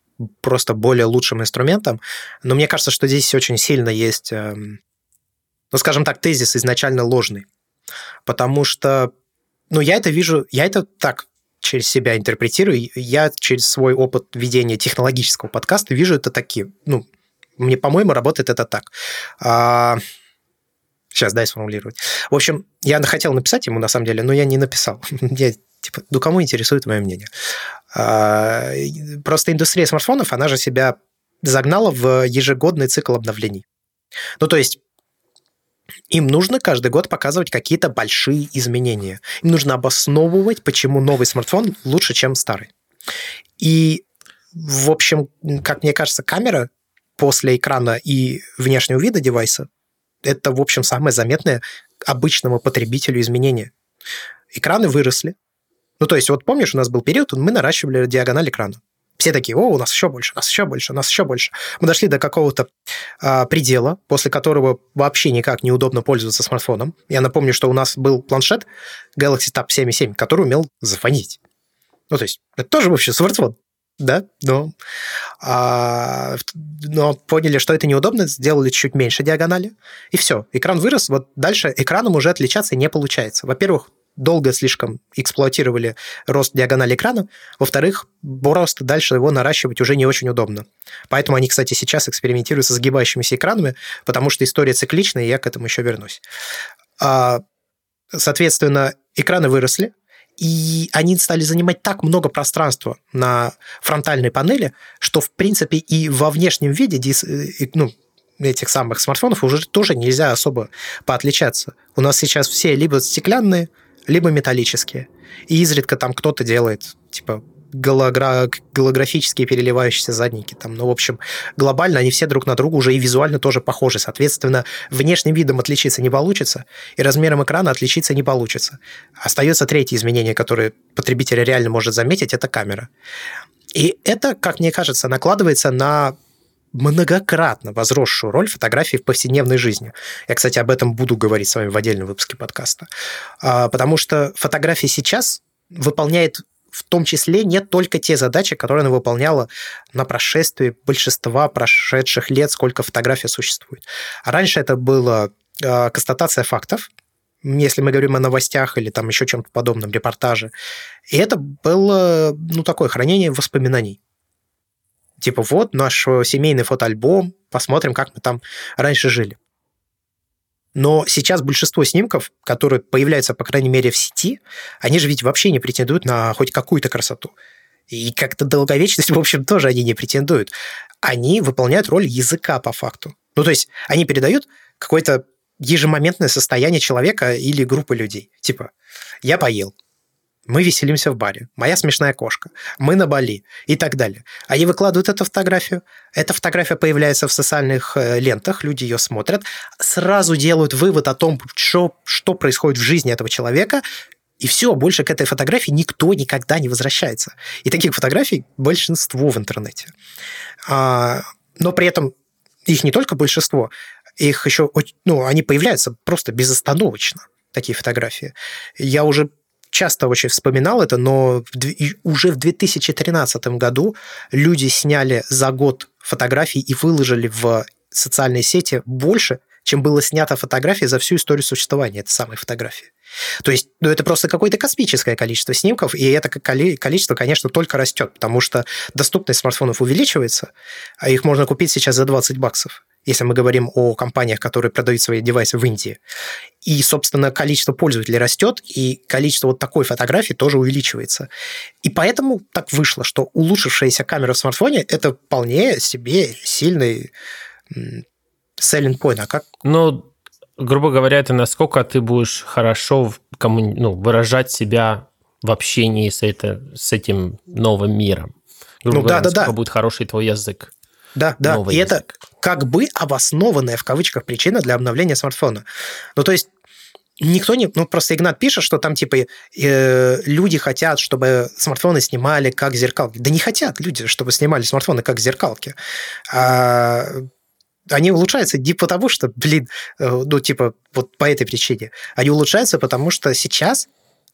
просто более лучшим инструментом. Но мне кажется, что здесь очень сильно есть, эм, ну, скажем так, тезис изначально ложный. Потому что, ну, я это вижу, я это так через себя интерпретирую, я через свой опыт ведения технологического подкаста вижу это такие, ну, мне, по-моему, работает это так. А, Сейчас, дай сформулировать. В общем, я хотел написать ему, на самом деле, но я не написал. Я, типа, ну, кому интересует мое мнение? А, Просто индустрия смартфонов, она же себя загнала в ежегодный цикл обновлений. Ну, то есть им нужно каждый год показывать какие-то большие изменения. Им нужно обосновывать, почему новый смартфон лучше, чем старый. И, в общем, как мне кажется, камера после экрана и внешнего вида девайса это, в общем, самое заметное обычному потребителю изменение. Экраны выросли. Ну, то есть, вот помнишь, у нас был период, мы наращивали диагональ экрана. Все такие, о, у нас еще больше, у нас еще больше, у нас еще больше. Мы дошли до какого-то а, предела, после которого вообще никак неудобно пользоваться смартфоном. Я напомню, что у нас был планшет Galaxy Tab 7.7, который умел звонить. Ну, то есть, это тоже вообще смартфон. Да, но, а, но поняли, что это неудобно, сделали чуть меньше диагонали, и все. Экран вырос, вот дальше экраном уже отличаться не получается. Во-первых, долго слишком эксплуатировали рост диагонали экрана. Во-вторых, просто дальше его наращивать уже не очень удобно. Поэтому они, кстати, сейчас экспериментируют со сгибающимися экранами, потому что история цикличная, и я к этому еще вернусь. А, соответственно, экраны выросли, и они стали занимать так много пространства на фронтальной панели, что, в принципе, и во внешнем виде дис- ну, этих самых смартфонов уже тоже нельзя особо поотличаться. У нас сейчас все либо стеклянные, либо металлические. И изредка там кто-то делает, типа, гологра... голографические переливающиеся задники. Там, ну, в общем, глобально они все друг на друга уже и визуально тоже похожи. Соответственно, внешним видом отличиться не получится, и размером экрана отличиться не получится. Остается третье изменение, которое потребитель реально может заметить, это камера. И это, как мне кажется, накладывается на многократно возросшую роль фотографии в повседневной жизни. Я, кстати, об этом буду говорить с вами в отдельном выпуске подкаста. Потому что фотография сейчас выполняет в том числе не только те задачи, которые она выполняла на прошествии большинства прошедших лет, сколько фотография существует. А раньше это была констатация фактов, если мы говорим о новостях или там еще чем-то подобном, репортаже. И это было, ну, такое хранение воспоминаний. Типа, вот наш семейный фотоальбом, посмотрим, как мы там раньше жили. Но сейчас большинство снимков, которые появляются, по крайней мере, в сети, они же ведь вообще не претендуют на хоть какую-то красоту. И как-то долговечность, в общем, тоже они не претендуют. Они выполняют роль языка по факту. Ну, то есть они передают какое-то ежемоментное состояние человека или группы людей. Типа, я поел, мы веселимся в баре, моя смешная кошка, мы на Бали и так далее. Они выкладывают эту фотографию, эта фотография появляется в социальных э, лентах, люди ее смотрят, сразу делают вывод о том, что, что происходит в жизни этого человека, и все, больше к этой фотографии никто никогда не возвращается. И таких фотографий большинство в интернете. А, но при этом их не только большинство, их еще, ну, они появляются просто безостановочно, такие фотографии. Я уже часто очень вспоминал это, но уже в 2013 году люди сняли за год фотографий и выложили в социальные сети больше, чем было снято фотографий за всю историю существования этой самой фотографии. То есть, ну, это просто какое-то космическое количество снимков, и это количество, конечно, только растет, потому что доступность смартфонов увеличивается, а их можно купить сейчас за 20 баксов если мы говорим о компаниях, которые продают свои девайсы в Индии. И, собственно, количество пользователей растет, и количество вот такой фотографии тоже увеличивается. И поэтому так вышло, что улучшившаяся камера в смартфоне – это вполне себе сильный selling point. А как? Ну, грубо говоря, это насколько ты будешь хорошо комму... ну, выражать себя в общении с, это, с этим новым миром. Грубо ну, говоря, да, да, да. будет хороший твой язык. Да, да. Новый и язык. это как бы обоснованная в кавычках причина для обновления смартфона. Ну, то есть никто не... Ну, просто Игнат пишет, что там, типа, э, люди хотят, чтобы смартфоны снимали как зеркалки. Да не хотят люди, чтобы снимали смартфоны как зеркалки. А, они улучшаются не потому, что, блин, э, ну, типа, вот по этой причине. Они улучшаются, потому что сейчас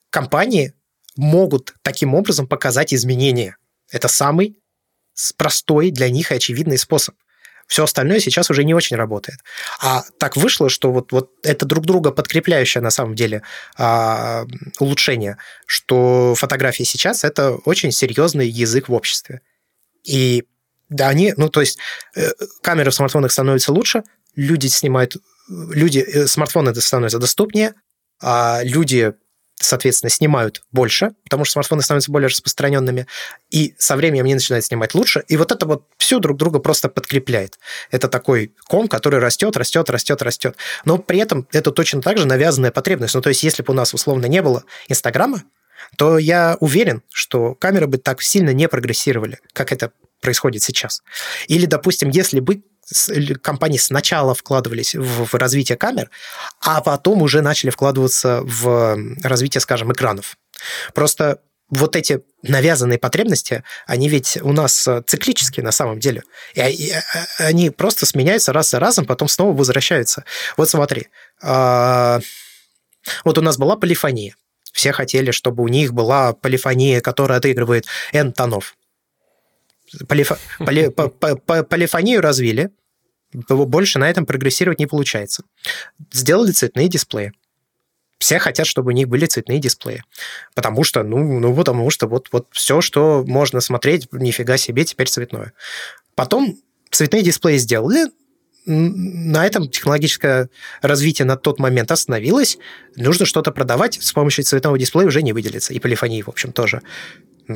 компании могут таким образом показать изменения. Это самый простой для них и очевидный способ. Все остальное сейчас уже не очень работает. А так вышло, что вот, вот это друг друга подкрепляющее на самом деле а, улучшение, что фотографии сейчас это очень серьезный язык в обществе. И да, они, ну, то есть э, камеры в смартфонах становятся лучше, люди снимают, люди, э, смартфоны становятся доступнее, а люди соответственно, снимают больше, потому что смартфоны становятся более распространенными, и со временем они начинают снимать лучше, и вот это вот все друг друга просто подкрепляет. Это такой ком, который растет, растет, растет, растет. Но при этом это точно так же навязанная потребность. Ну, то есть, если бы у нас условно не было Инстаграма, то я уверен, что камеры бы так сильно не прогрессировали, как это происходит сейчас. Или, допустим, если бы компании сначала вкладывались в, в развитие камер, а потом уже начали вкладываться в развитие, скажем, экранов. Просто вот эти навязанные потребности, они ведь у нас циклические на самом деле. И а, они просто сменяются раз за разом, потом снова возвращаются. Вот смотри, а, вот у нас была полифония. Все хотели, чтобы у них была полифония, которая отыгрывает N тонов. Полиф... Поли... Полифонию развили, больше на этом прогрессировать не получается. Сделали цветные дисплеи. Все хотят, чтобы у них были цветные дисплеи. Потому что, ну, ну потому что вот, вот все, что можно смотреть, нифига себе, теперь цветное. Потом цветные дисплеи сделали, на этом технологическое развитие на тот момент остановилось. Нужно что-то продавать, с помощью цветного дисплея уже не выделится. И полифонии, в общем, тоже.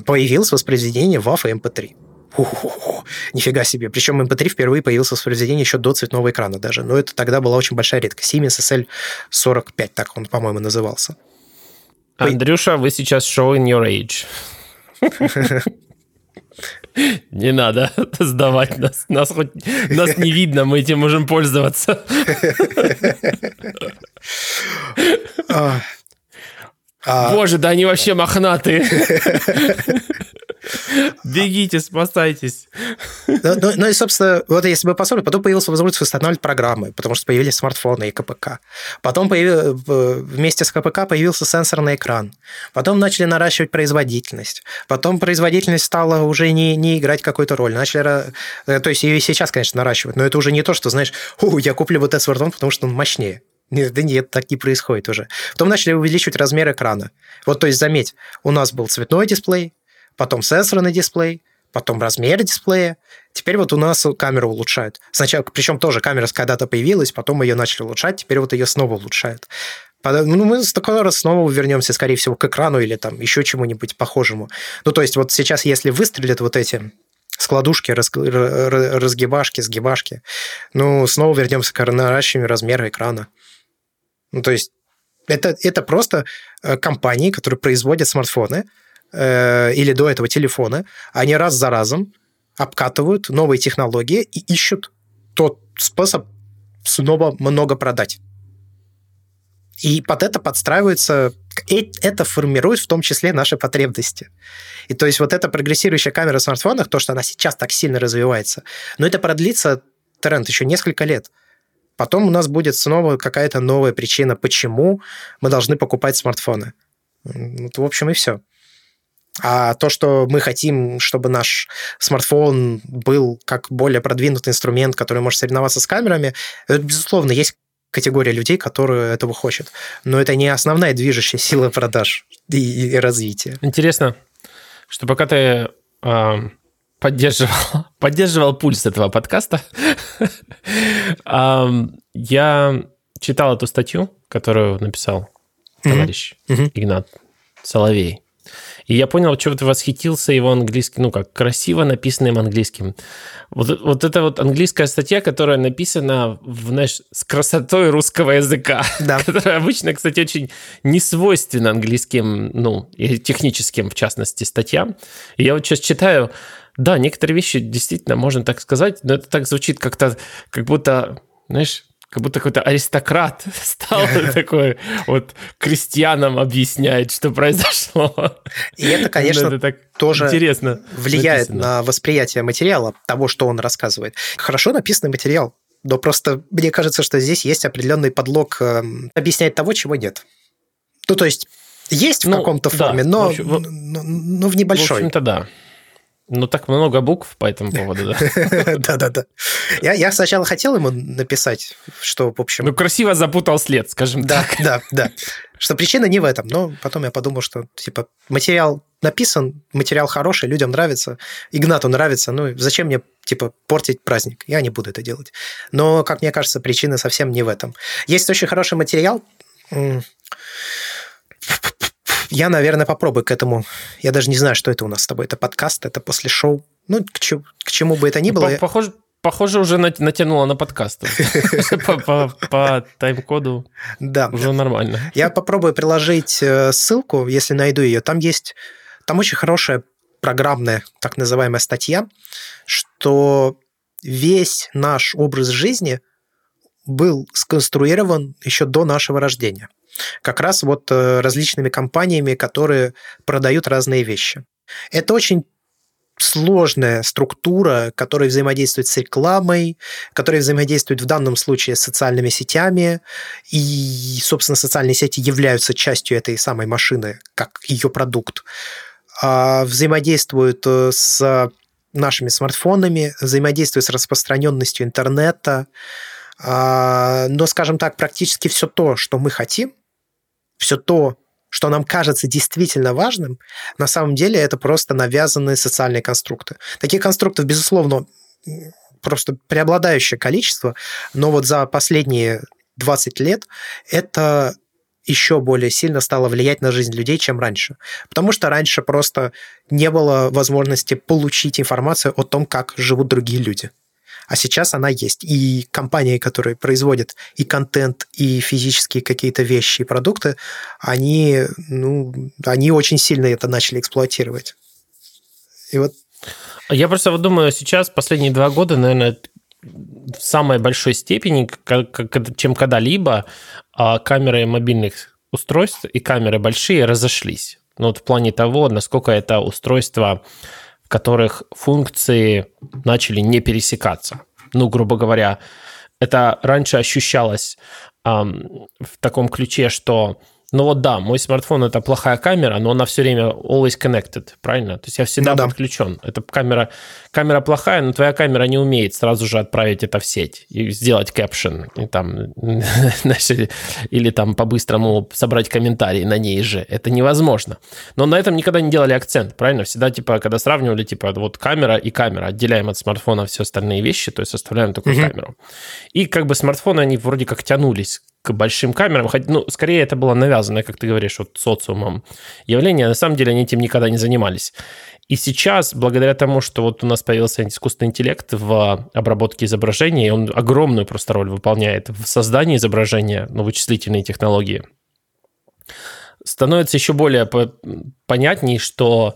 Появилось воспроизведение WAV и MP3. Ху-ху-ху, нифига себе. Причем MP3 впервые появился в произведении еще до цветного экрана даже. Но это тогда была очень большая редкость. Siemens SL45, так он, по-моему, назывался. Андрюша, вы сейчас showing your age. Не надо сдавать нас. Нас, хоть, нас не видно, мы этим можем пользоваться. А. Боже, да они вообще мохнатые. Бегите, спасайтесь. Ну, ну, ну и, собственно, вот если бы посмотрели, потом появилась возможность устанавливать программы, потому что появились смартфоны и КПК. Потом появил, вместе с КПК появился сенсорный экран. Потом начали наращивать производительность. Потом производительность стала уже не, не играть какую-то роль. Начали, э, то есть ее и сейчас, конечно, наращивать, но это уже не то, что, знаешь, я куплю вот этот смартфон, потому что он мощнее. Нет, да нет, так не происходит уже. Потом начали увеличивать размер экрана. Вот, то есть, заметь, у нас был цветной дисплей, потом сенсорный дисплей, потом размер дисплея. Теперь вот у нас камеру улучшают. Сначала, причем тоже камера когда-то появилась, потом ее начали улучшать, теперь вот ее снова улучшают. Ну, мы с такого раз снова вернемся, скорее всего, к экрану или там еще чему-нибудь похожему. Ну, то есть вот сейчас, если выстрелят вот эти складушки, раз, разгибашки, сгибашки, ну, снова вернемся к наращиванию размера экрана. Ну, то есть это, это просто э, компании, которые производят смартфоны э, или до этого телефоны, они раз за разом обкатывают новые технологии и ищут тот способ снова много продать. И под это подстраивается, это формирует в том числе наши потребности. И то есть вот эта прогрессирующая камера в смартфонах, то, что она сейчас так сильно развивается, но это продлится тренд еще несколько лет. Потом у нас будет снова какая-то новая причина, почему мы должны покупать смартфоны. Вот, в общем, и все. А то, что мы хотим, чтобы наш смартфон был как более продвинутый инструмент, который может соревноваться с камерами, это, безусловно, есть категория людей, которые этого хочет. Но это не основная движущая сила продаж и, и развития. Интересно, что пока ты э, поддерживал, поддерживал пульс этого подкаста, я читал эту статью, которую написал товарищ Игнат Соловей. И я понял, что ты восхитился его английским, ну, как красиво написанным английским. Вот, вот это вот английская статья, которая написана, в, знаешь, с красотой русского языка, да. которая обычно, кстати, очень не свойственна английским, ну, и техническим, в частности, статьям. И я вот сейчас читаю, да, некоторые вещи действительно можно так сказать, но это так звучит как-то, как будто, знаешь, как будто какой-то аристократ стал такой, вот крестьянам объясняет, что произошло. И это, конечно, это так тоже интересно влияет написано. на восприятие материала, того, что он рассказывает. Хорошо написанный материал, но просто мне кажется, что здесь есть определенный подлог э, объяснять того, чего нет. Ну, то есть есть в ну, каком-то форме, да, но, в общем, но, но в небольшой. В общем-то, да. Ну, так много букв по этому поводу, да? Да-да-да. Я сначала хотел ему написать, что, в общем... Ну, красиво запутал след, скажем так. Да, да, да. Что причина не в этом, но потом я подумал, что, типа, материал написан, материал хороший, людям нравится, Игнату нравится, ну, зачем мне, типа, портить праздник? Я не буду это делать. Но, как мне кажется, причина совсем не в этом. Есть очень хороший материал, я, наверное, попробую к этому. Я даже не знаю, что это у нас с тобой. Это подкаст, это после шоу. Ну, к, чему, к чему бы это ни было. Похоже, похоже уже натянуло на подкаст. По тайм-коду да. уже нормально. Я попробую приложить э, ссылку, если найду ее. Там есть... Там очень хорошая программная, так называемая статья, что весь наш образ жизни был сконструирован еще до нашего рождения как раз вот э, различными компаниями, которые продают разные вещи. Это очень сложная структура, которая взаимодействует с рекламой, которая взаимодействует в данном случае с социальными сетями, и, собственно, социальные сети являются частью этой самой машины, как ее продукт. А, взаимодействуют э, с нашими смартфонами, взаимодействуют с распространенностью интернета, а, но, скажем так, практически все то, что мы хотим, все то, что нам кажется действительно важным, на самом деле это просто навязанные социальные конструкты. Таких конструктов, безусловно, просто преобладающее количество, но вот за последние 20 лет это еще более сильно стало влиять на жизнь людей, чем раньше. Потому что раньше просто не было возможности получить информацию о том, как живут другие люди а сейчас она есть. И компании, которые производят и контент, и физические какие-то вещи и продукты, они, ну, они очень сильно это начали эксплуатировать. И вот я просто вот думаю, сейчас последние два года, наверное, в самой большой степени, чем когда-либо, а, камеры мобильных устройств и камеры большие разошлись. Ну, вот в плане того, насколько это устройство которых функции начали не пересекаться. Ну, грубо говоря, это раньше ощущалось эм, в таком ключе, что Ну вот да, мой смартфон это плохая камера, но она все время always connected, правильно? То есть я всегда ну, да. подключен. Это камера, камера плохая, но твоя камера не умеет сразу же отправить это в сеть и сделать кэпшн, и там, или там по-быстрому собрать комментарии на ней же. Это невозможно. Но на этом никогда не делали акцент, правильно? Всегда, типа, когда сравнивали, типа, вот камера и камера, отделяем от смартфона все остальные вещи, то есть оставляем такую mm-hmm. камеру. И как бы смартфоны, они вроде как тянулись к большим камерам. Ну, скорее, это было навязанное, как ты говоришь, вот социумом явление. На самом деле они этим никогда не занимались. И сейчас, благодаря тому, что вот у нас появился искусственный интеллект в обработке изображений, он огромную просто роль выполняет в создании изображения, ну, вычислительные технологии, становится еще более понятней, что,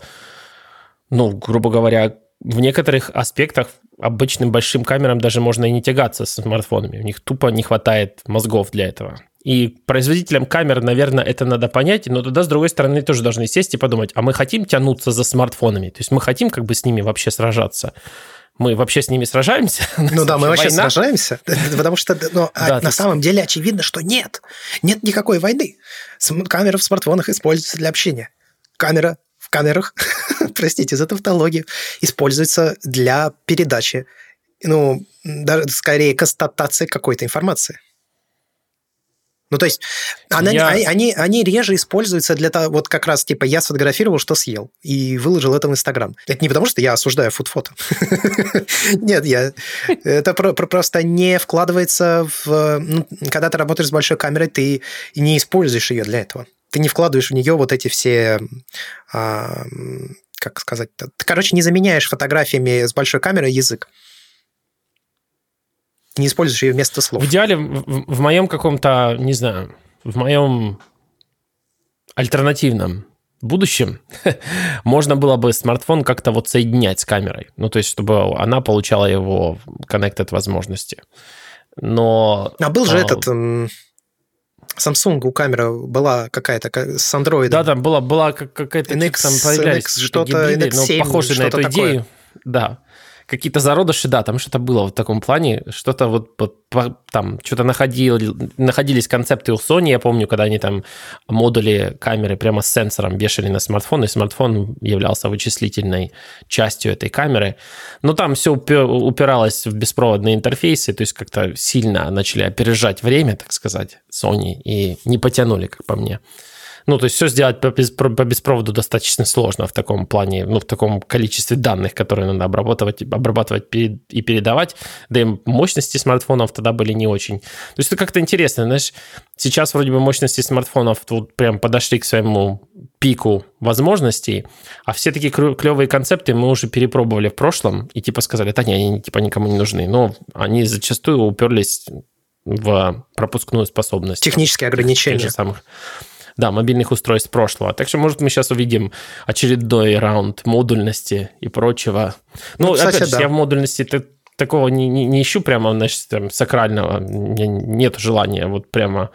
ну, грубо говоря, в некоторых аспектах обычным большим камерам даже можно и не тягаться с смартфонами. У них тупо не хватает мозгов для этого. И производителям камер, наверное, это надо понять, но туда, с другой стороны, тоже должны сесть и подумать, а мы хотим тянуться за смартфонами? То есть мы хотим как бы с ними вообще сражаться? мы вообще с ними сражаемся? Ну да, мы вообще война? сражаемся, потому что ну, да, на самом деле очевидно, что нет. Нет никакой войны. Камера в смартфонах используется для общения. Камера в камерах, простите за тавтологию, используется для передачи, ну, даже скорее констатации какой-то информации. Ну, то есть, она, я... они, они реже используются для того, вот как раз, типа, я сфотографировал, что съел, и выложил это в Инстаграм. Это не потому, что я осуждаю фуд-фото. Нет, я... Это просто не вкладывается в... Ну, когда ты работаешь с большой камерой, ты не используешь ее для этого ты не вкладываешь в нее вот эти все а, как сказать Ты, короче, не заменяешь фотографиями с большой камерой язык. Не используешь ее вместо слов. В идеале, в, в моем каком-то, не знаю, в моем альтернативном будущем можно было бы смартфон как-то вот соединять с камерой. Ну, то есть, чтобы она получала его connected возможности. Но... А был же а, этот Samsung у камеры была какая-то с Android. Да, там была, была какая-то... NX, там появлялись что-то, NX7, ну, похожие на эту такое. идею. Да какие-то зародыши, да, там что-то было в таком плане, что-то вот там, что-то находили, находились концепты у Sony, я помню, когда они там модули камеры прямо с сенсором вешали на смартфон, и смартфон являлся вычислительной частью этой камеры. Но там все упиралось в беспроводные интерфейсы, то есть как-то сильно начали опережать время, так сказать, Sony, и не потянули, как по мне. Ну, то есть все сделать по, по беспроводу достаточно сложно в таком плане, ну, в таком количестве данных, которые надо обрабатывать, обрабатывать и передавать. Да и мощности смартфонов тогда были не очень. То есть это как-то интересно, знаешь, сейчас вроде бы мощности смартфонов тут прям подошли к своему пику возможностей, а все такие клевые концепты мы уже перепробовали в прошлом и типа сказали, да не, они типа никому не нужны. Но они зачастую уперлись в пропускную способность. Технические ограничения. Тех же самых да, мобильных устройств прошлого. Так что, может, мы сейчас увидим очередной раунд модульности и прочего. Ну, ну кстати, опять же, да. я в модульности такого не, не, не ищу прямо, значит, там, сакрального. Меня нет желания вот прямо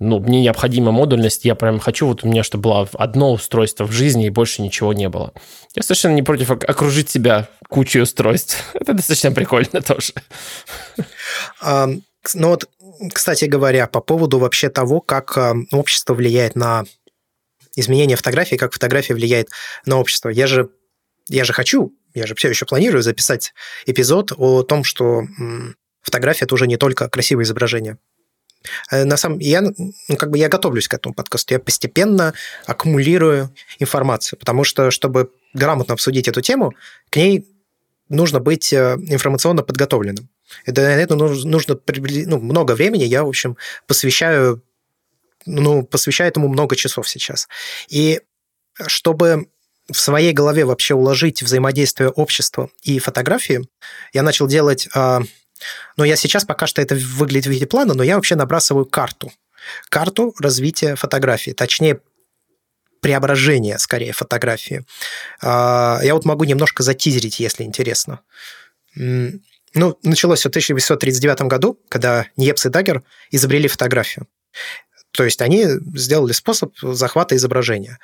ну, мне необходима модульность, я прям хочу, вот у меня, чтобы было одно устройство в жизни и больше ничего не было. Я совершенно не против окружить себя кучей устройств. Это достаточно прикольно тоже. Um, ну вот кстати говоря, по поводу вообще того, как э, общество влияет на изменение фотографии, как фотография влияет на общество. Я же, я же хочу, я же все еще планирую записать эпизод о том, что фотография – это уже не только красивое изображение. Э, на самом я, ну, как бы я готовлюсь к этому подкасту, я постепенно аккумулирую информацию, потому что, чтобы грамотно обсудить эту тему, к ней нужно быть э, информационно подготовленным. Это, это нужно ну, много времени. Я, в общем, посвящаю, ну, посвящаю этому много часов сейчас. И чтобы в своей голове вообще уложить взаимодействие общества и фотографии, я начал делать... А, ну, я сейчас пока что это выглядит в виде плана, но я вообще набрасываю карту. Карту развития фотографии. Точнее, преображения, скорее, фотографии. А, я вот могу немножко затизерить, если интересно. Ну, началось в 1839 году, когда Ньепс и Даггер изобрели фотографию. То есть они сделали способ захвата изображения.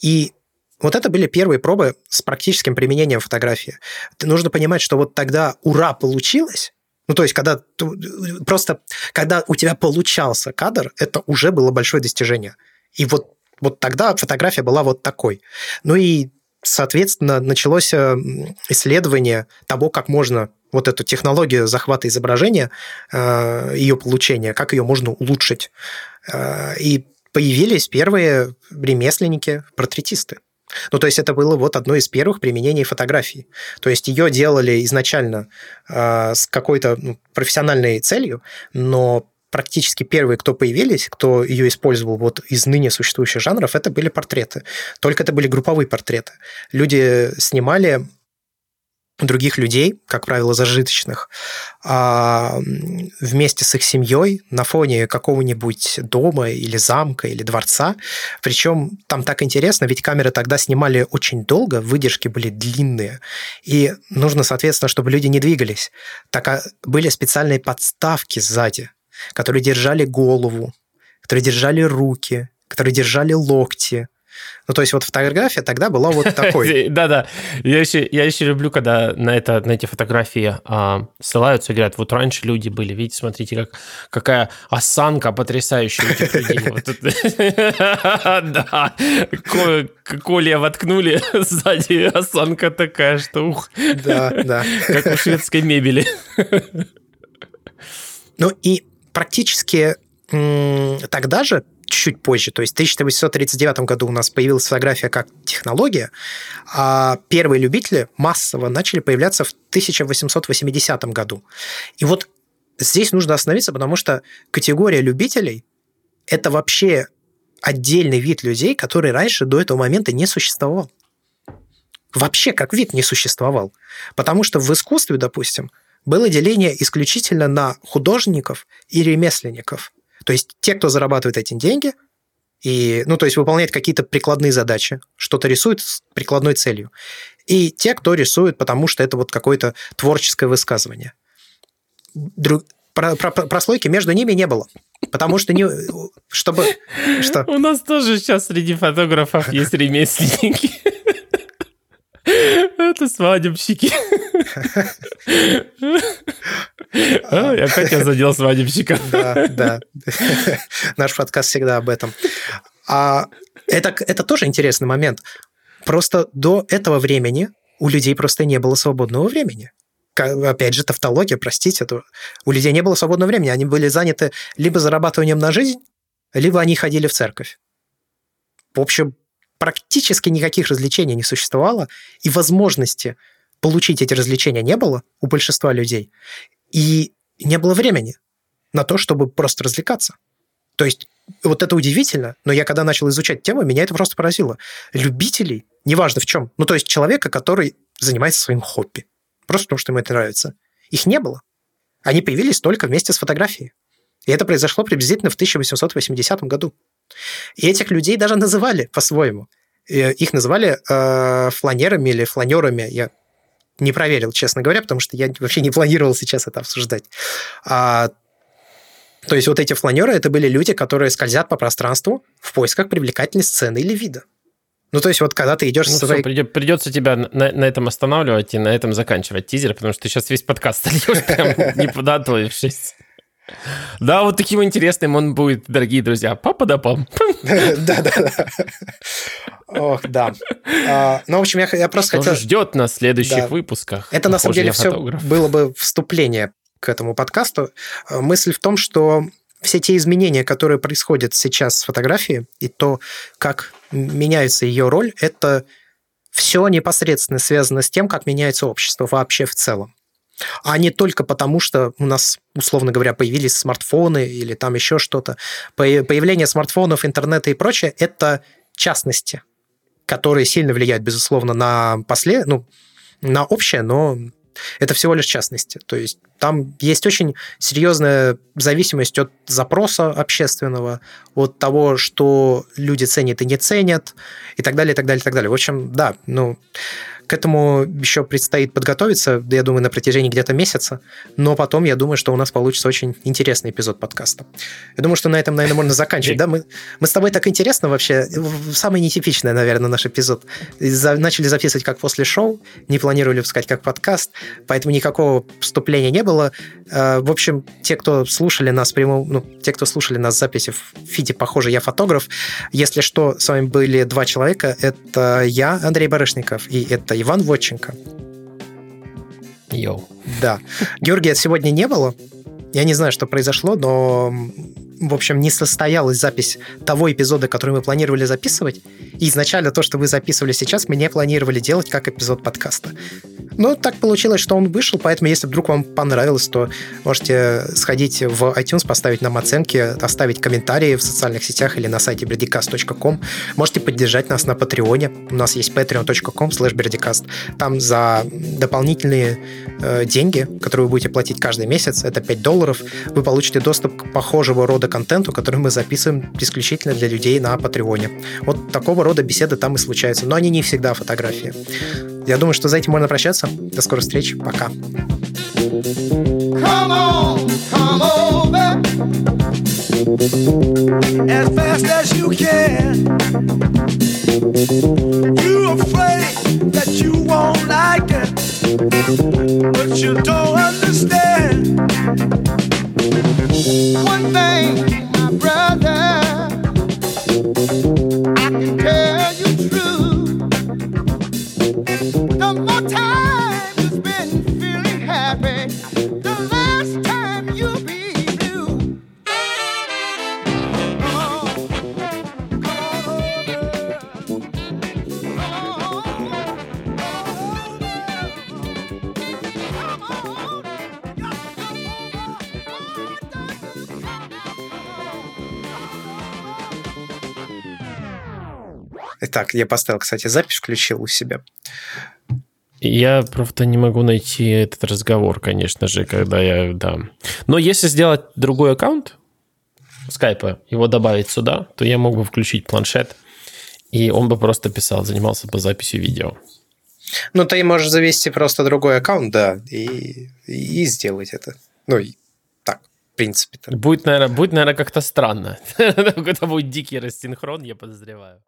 И вот это были первые пробы с практическим применением фотографии. Нужно понимать, что вот тогда ура получилось, ну, то есть, когда просто, когда у тебя получался кадр, это уже было большое достижение. И вот, вот тогда фотография была вот такой. Ну и, соответственно, началось э, исследование того, как можно вот эту технологию захвата изображения, э, ее получения, как ее можно улучшить. Э, и появились первые ремесленники, портретисты. Ну, то есть это было вот одно из первых применений фотографии. То есть ее делали изначально э, с какой-то ну, профессиональной целью, но практически первые, кто появились, кто ее использовал вот из ныне существующих жанров, это были портреты. Только это были групповые портреты. Люди снимали других людей, как правило, зажиточных, а, вместе с их семьей на фоне какого-нибудь дома или замка или дворца. Причем там так интересно, ведь камеры тогда снимали очень долго, выдержки были длинные, и нужно, соответственно, чтобы люди не двигались. Так а были специальные подставки сзади, которые держали голову, которые держали руки, которые держали локти, ну, то есть вот фотография тогда была вот такой. Да-да. Я еще, я еще люблю, когда на, это, на эти фотографии а, ссылаются и говорят, вот раньше люди были, видите, смотрите, как, какая осанка потрясающая у этих людей. Да. Коле воткнули сзади, осанка такая, что ух. Да, да. Как у шведской мебели. Ну и практически тогда же чуть-чуть позже, то есть в 1839 году у нас появилась фотография как технология, а первые любители массово начали появляться в 1880 году. И вот здесь нужно остановиться, потому что категория любителей – это вообще отдельный вид людей, который раньше до этого момента не существовал. Вообще как вид не существовал. Потому что в искусстве, допустим, было деление исключительно на художников и ремесленников – то есть те, кто зарабатывает эти деньги, и, ну, то есть выполняет какие-то прикладные задачи, что-то рисует с прикладной целью. И те, кто рисует, потому что это вот какое-то творческое высказывание. Друг... Про, про, прослойки между ними не было. Потому что не... Чтобы... Что? У нас тоже сейчас среди фотографов есть ремесленники. Это свадебщики. А, опять я задел свадебщика. Да, да. Наш подкаст всегда об этом. А это, это тоже интересный момент. Просто до этого времени у людей просто не было свободного времени. Опять же, тавтология, простите, это, у людей не было свободного времени. Они были заняты либо зарабатыванием на жизнь, либо они ходили в церковь. В общем, практически никаких развлечений не существовало, и возможности получить эти развлечения не было у большинства людей. И не было времени на то, чтобы просто развлекаться. То есть вот это удивительно, но я когда начал изучать тему, меня это просто поразило. Любителей, неважно в чем, ну то есть человека, который занимается своим хобби, просто потому что ему это нравится, их не было. Они появились только вместе с фотографией. И это произошло приблизительно в 1880 году. И этих людей даже называли по-своему. Их называли э, фланерами или фланерами. Я не проверил, честно говоря, потому что я вообще не планировал сейчас это обсуждать. А, то есть вот эти фланеры это были люди, которые скользят по пространству в поисках привлекательной сцены или вида. Ну, то есть вот когда ты идешь ну, со своей... Придется тебя на, на этом останавливать и на этом заканчивать тизер, потому что ты сейчас весь подкаст льешь прям не подготовившись. Да, вот таким интересным он будет, дорогие друзья. Папа да пам. Да-да-да. Ох, да. А, ну, в общем, я, я просто Что хотел... ждет нас в следующих да. выпусках? Это, на самом деле, все было бы вступление к этому подкасту. А, мысль в том, что все те изменения, которые происходят сейчас с фотографией, и то, как меняется ее роль, это все непосредственно связано с тем, как меняется общество вообще в целом а не только потому, что у нас, условно говоря, появились смартфоны или там еще что-то. Появление смартфонов, интернета и прочее – это частности, которые сильно влияют, безусловно, на, после... ну, на общее, но это всего лишь частности. То есть там есть очень серьезная зависимость от запроса общественного, от того, что люди ценят и не ценят, и так далее, и так далее, и так далее. В общем, да, ну, к этому еще предстоит подготовиться, я думаю, на протяжении где-то месяца, но потом я думаю, что у нас получится очень интересный эпизод подкаста. Я думаю, что на этом, наверное, можно заканчивать. Да, мы, мы с тобой так интересно вообще. Самый нетипичный, наверное, наш эпизод. За, начали записывать как после шоу, не планировали выпускать как подкаст, поэтому никакого вступления не было. Э, в общем, те, кто слушали нас прямо, ну, те, кто слушали нас записи в фиде «Похоже, я фотограф», если что, с вами были два человека. Это я, Андрей Барышников, и это Иван Водченко. Йоу. Да. Георгия сегодня не было. Я не знаю, что произошло, но в общем, не состоялась запись того эпизода, который мы планировали записывать. И изначально то, что вы записывали сейчас, мы не планировали делать как эпизод подкаста. Но так получилось, что он вышел, поэтому если вдруг вам понравилось, то можете сходить в iTunes, поставить нам оценки, оставить комментарии в социальных сетях или на сайте berdicast.com. Можете поддержать нас на Патреоне. У нас есть patreon.com slash Там за дополнительные э, деньги, которые вы будете платить каждый месяц, это 5 долларов, вы получите доступ к похожего рода контенту, который мы записываем исключительно для людей на Патреоне. Вот такого рода беседы там и случаются, но они не всегда фотографии. Я думаю, что за этим можно прощаться. До скорой встречи. Пока. Come on, come over as fast as you can. You afraid that you won't like it, but you don't understand. One thing, Итак, я поставил, кстати, запись, включил у себя. Я просто не могу найти этот разговор, конечно же, когда я, да. Но если сделать другой аккаунт скайпа, его добавить сюда, то я мог бы включить планшет, и он бы просто писал, занимался бы записью видео. Ну, ты можешь завести просто другой аккаунт, да, и, и сделать это. Ну, и так, в принципе. -то. Будет, наверное, будет, наверное, как-то странно. Это будет дикий рассинхрон, я подозреваю.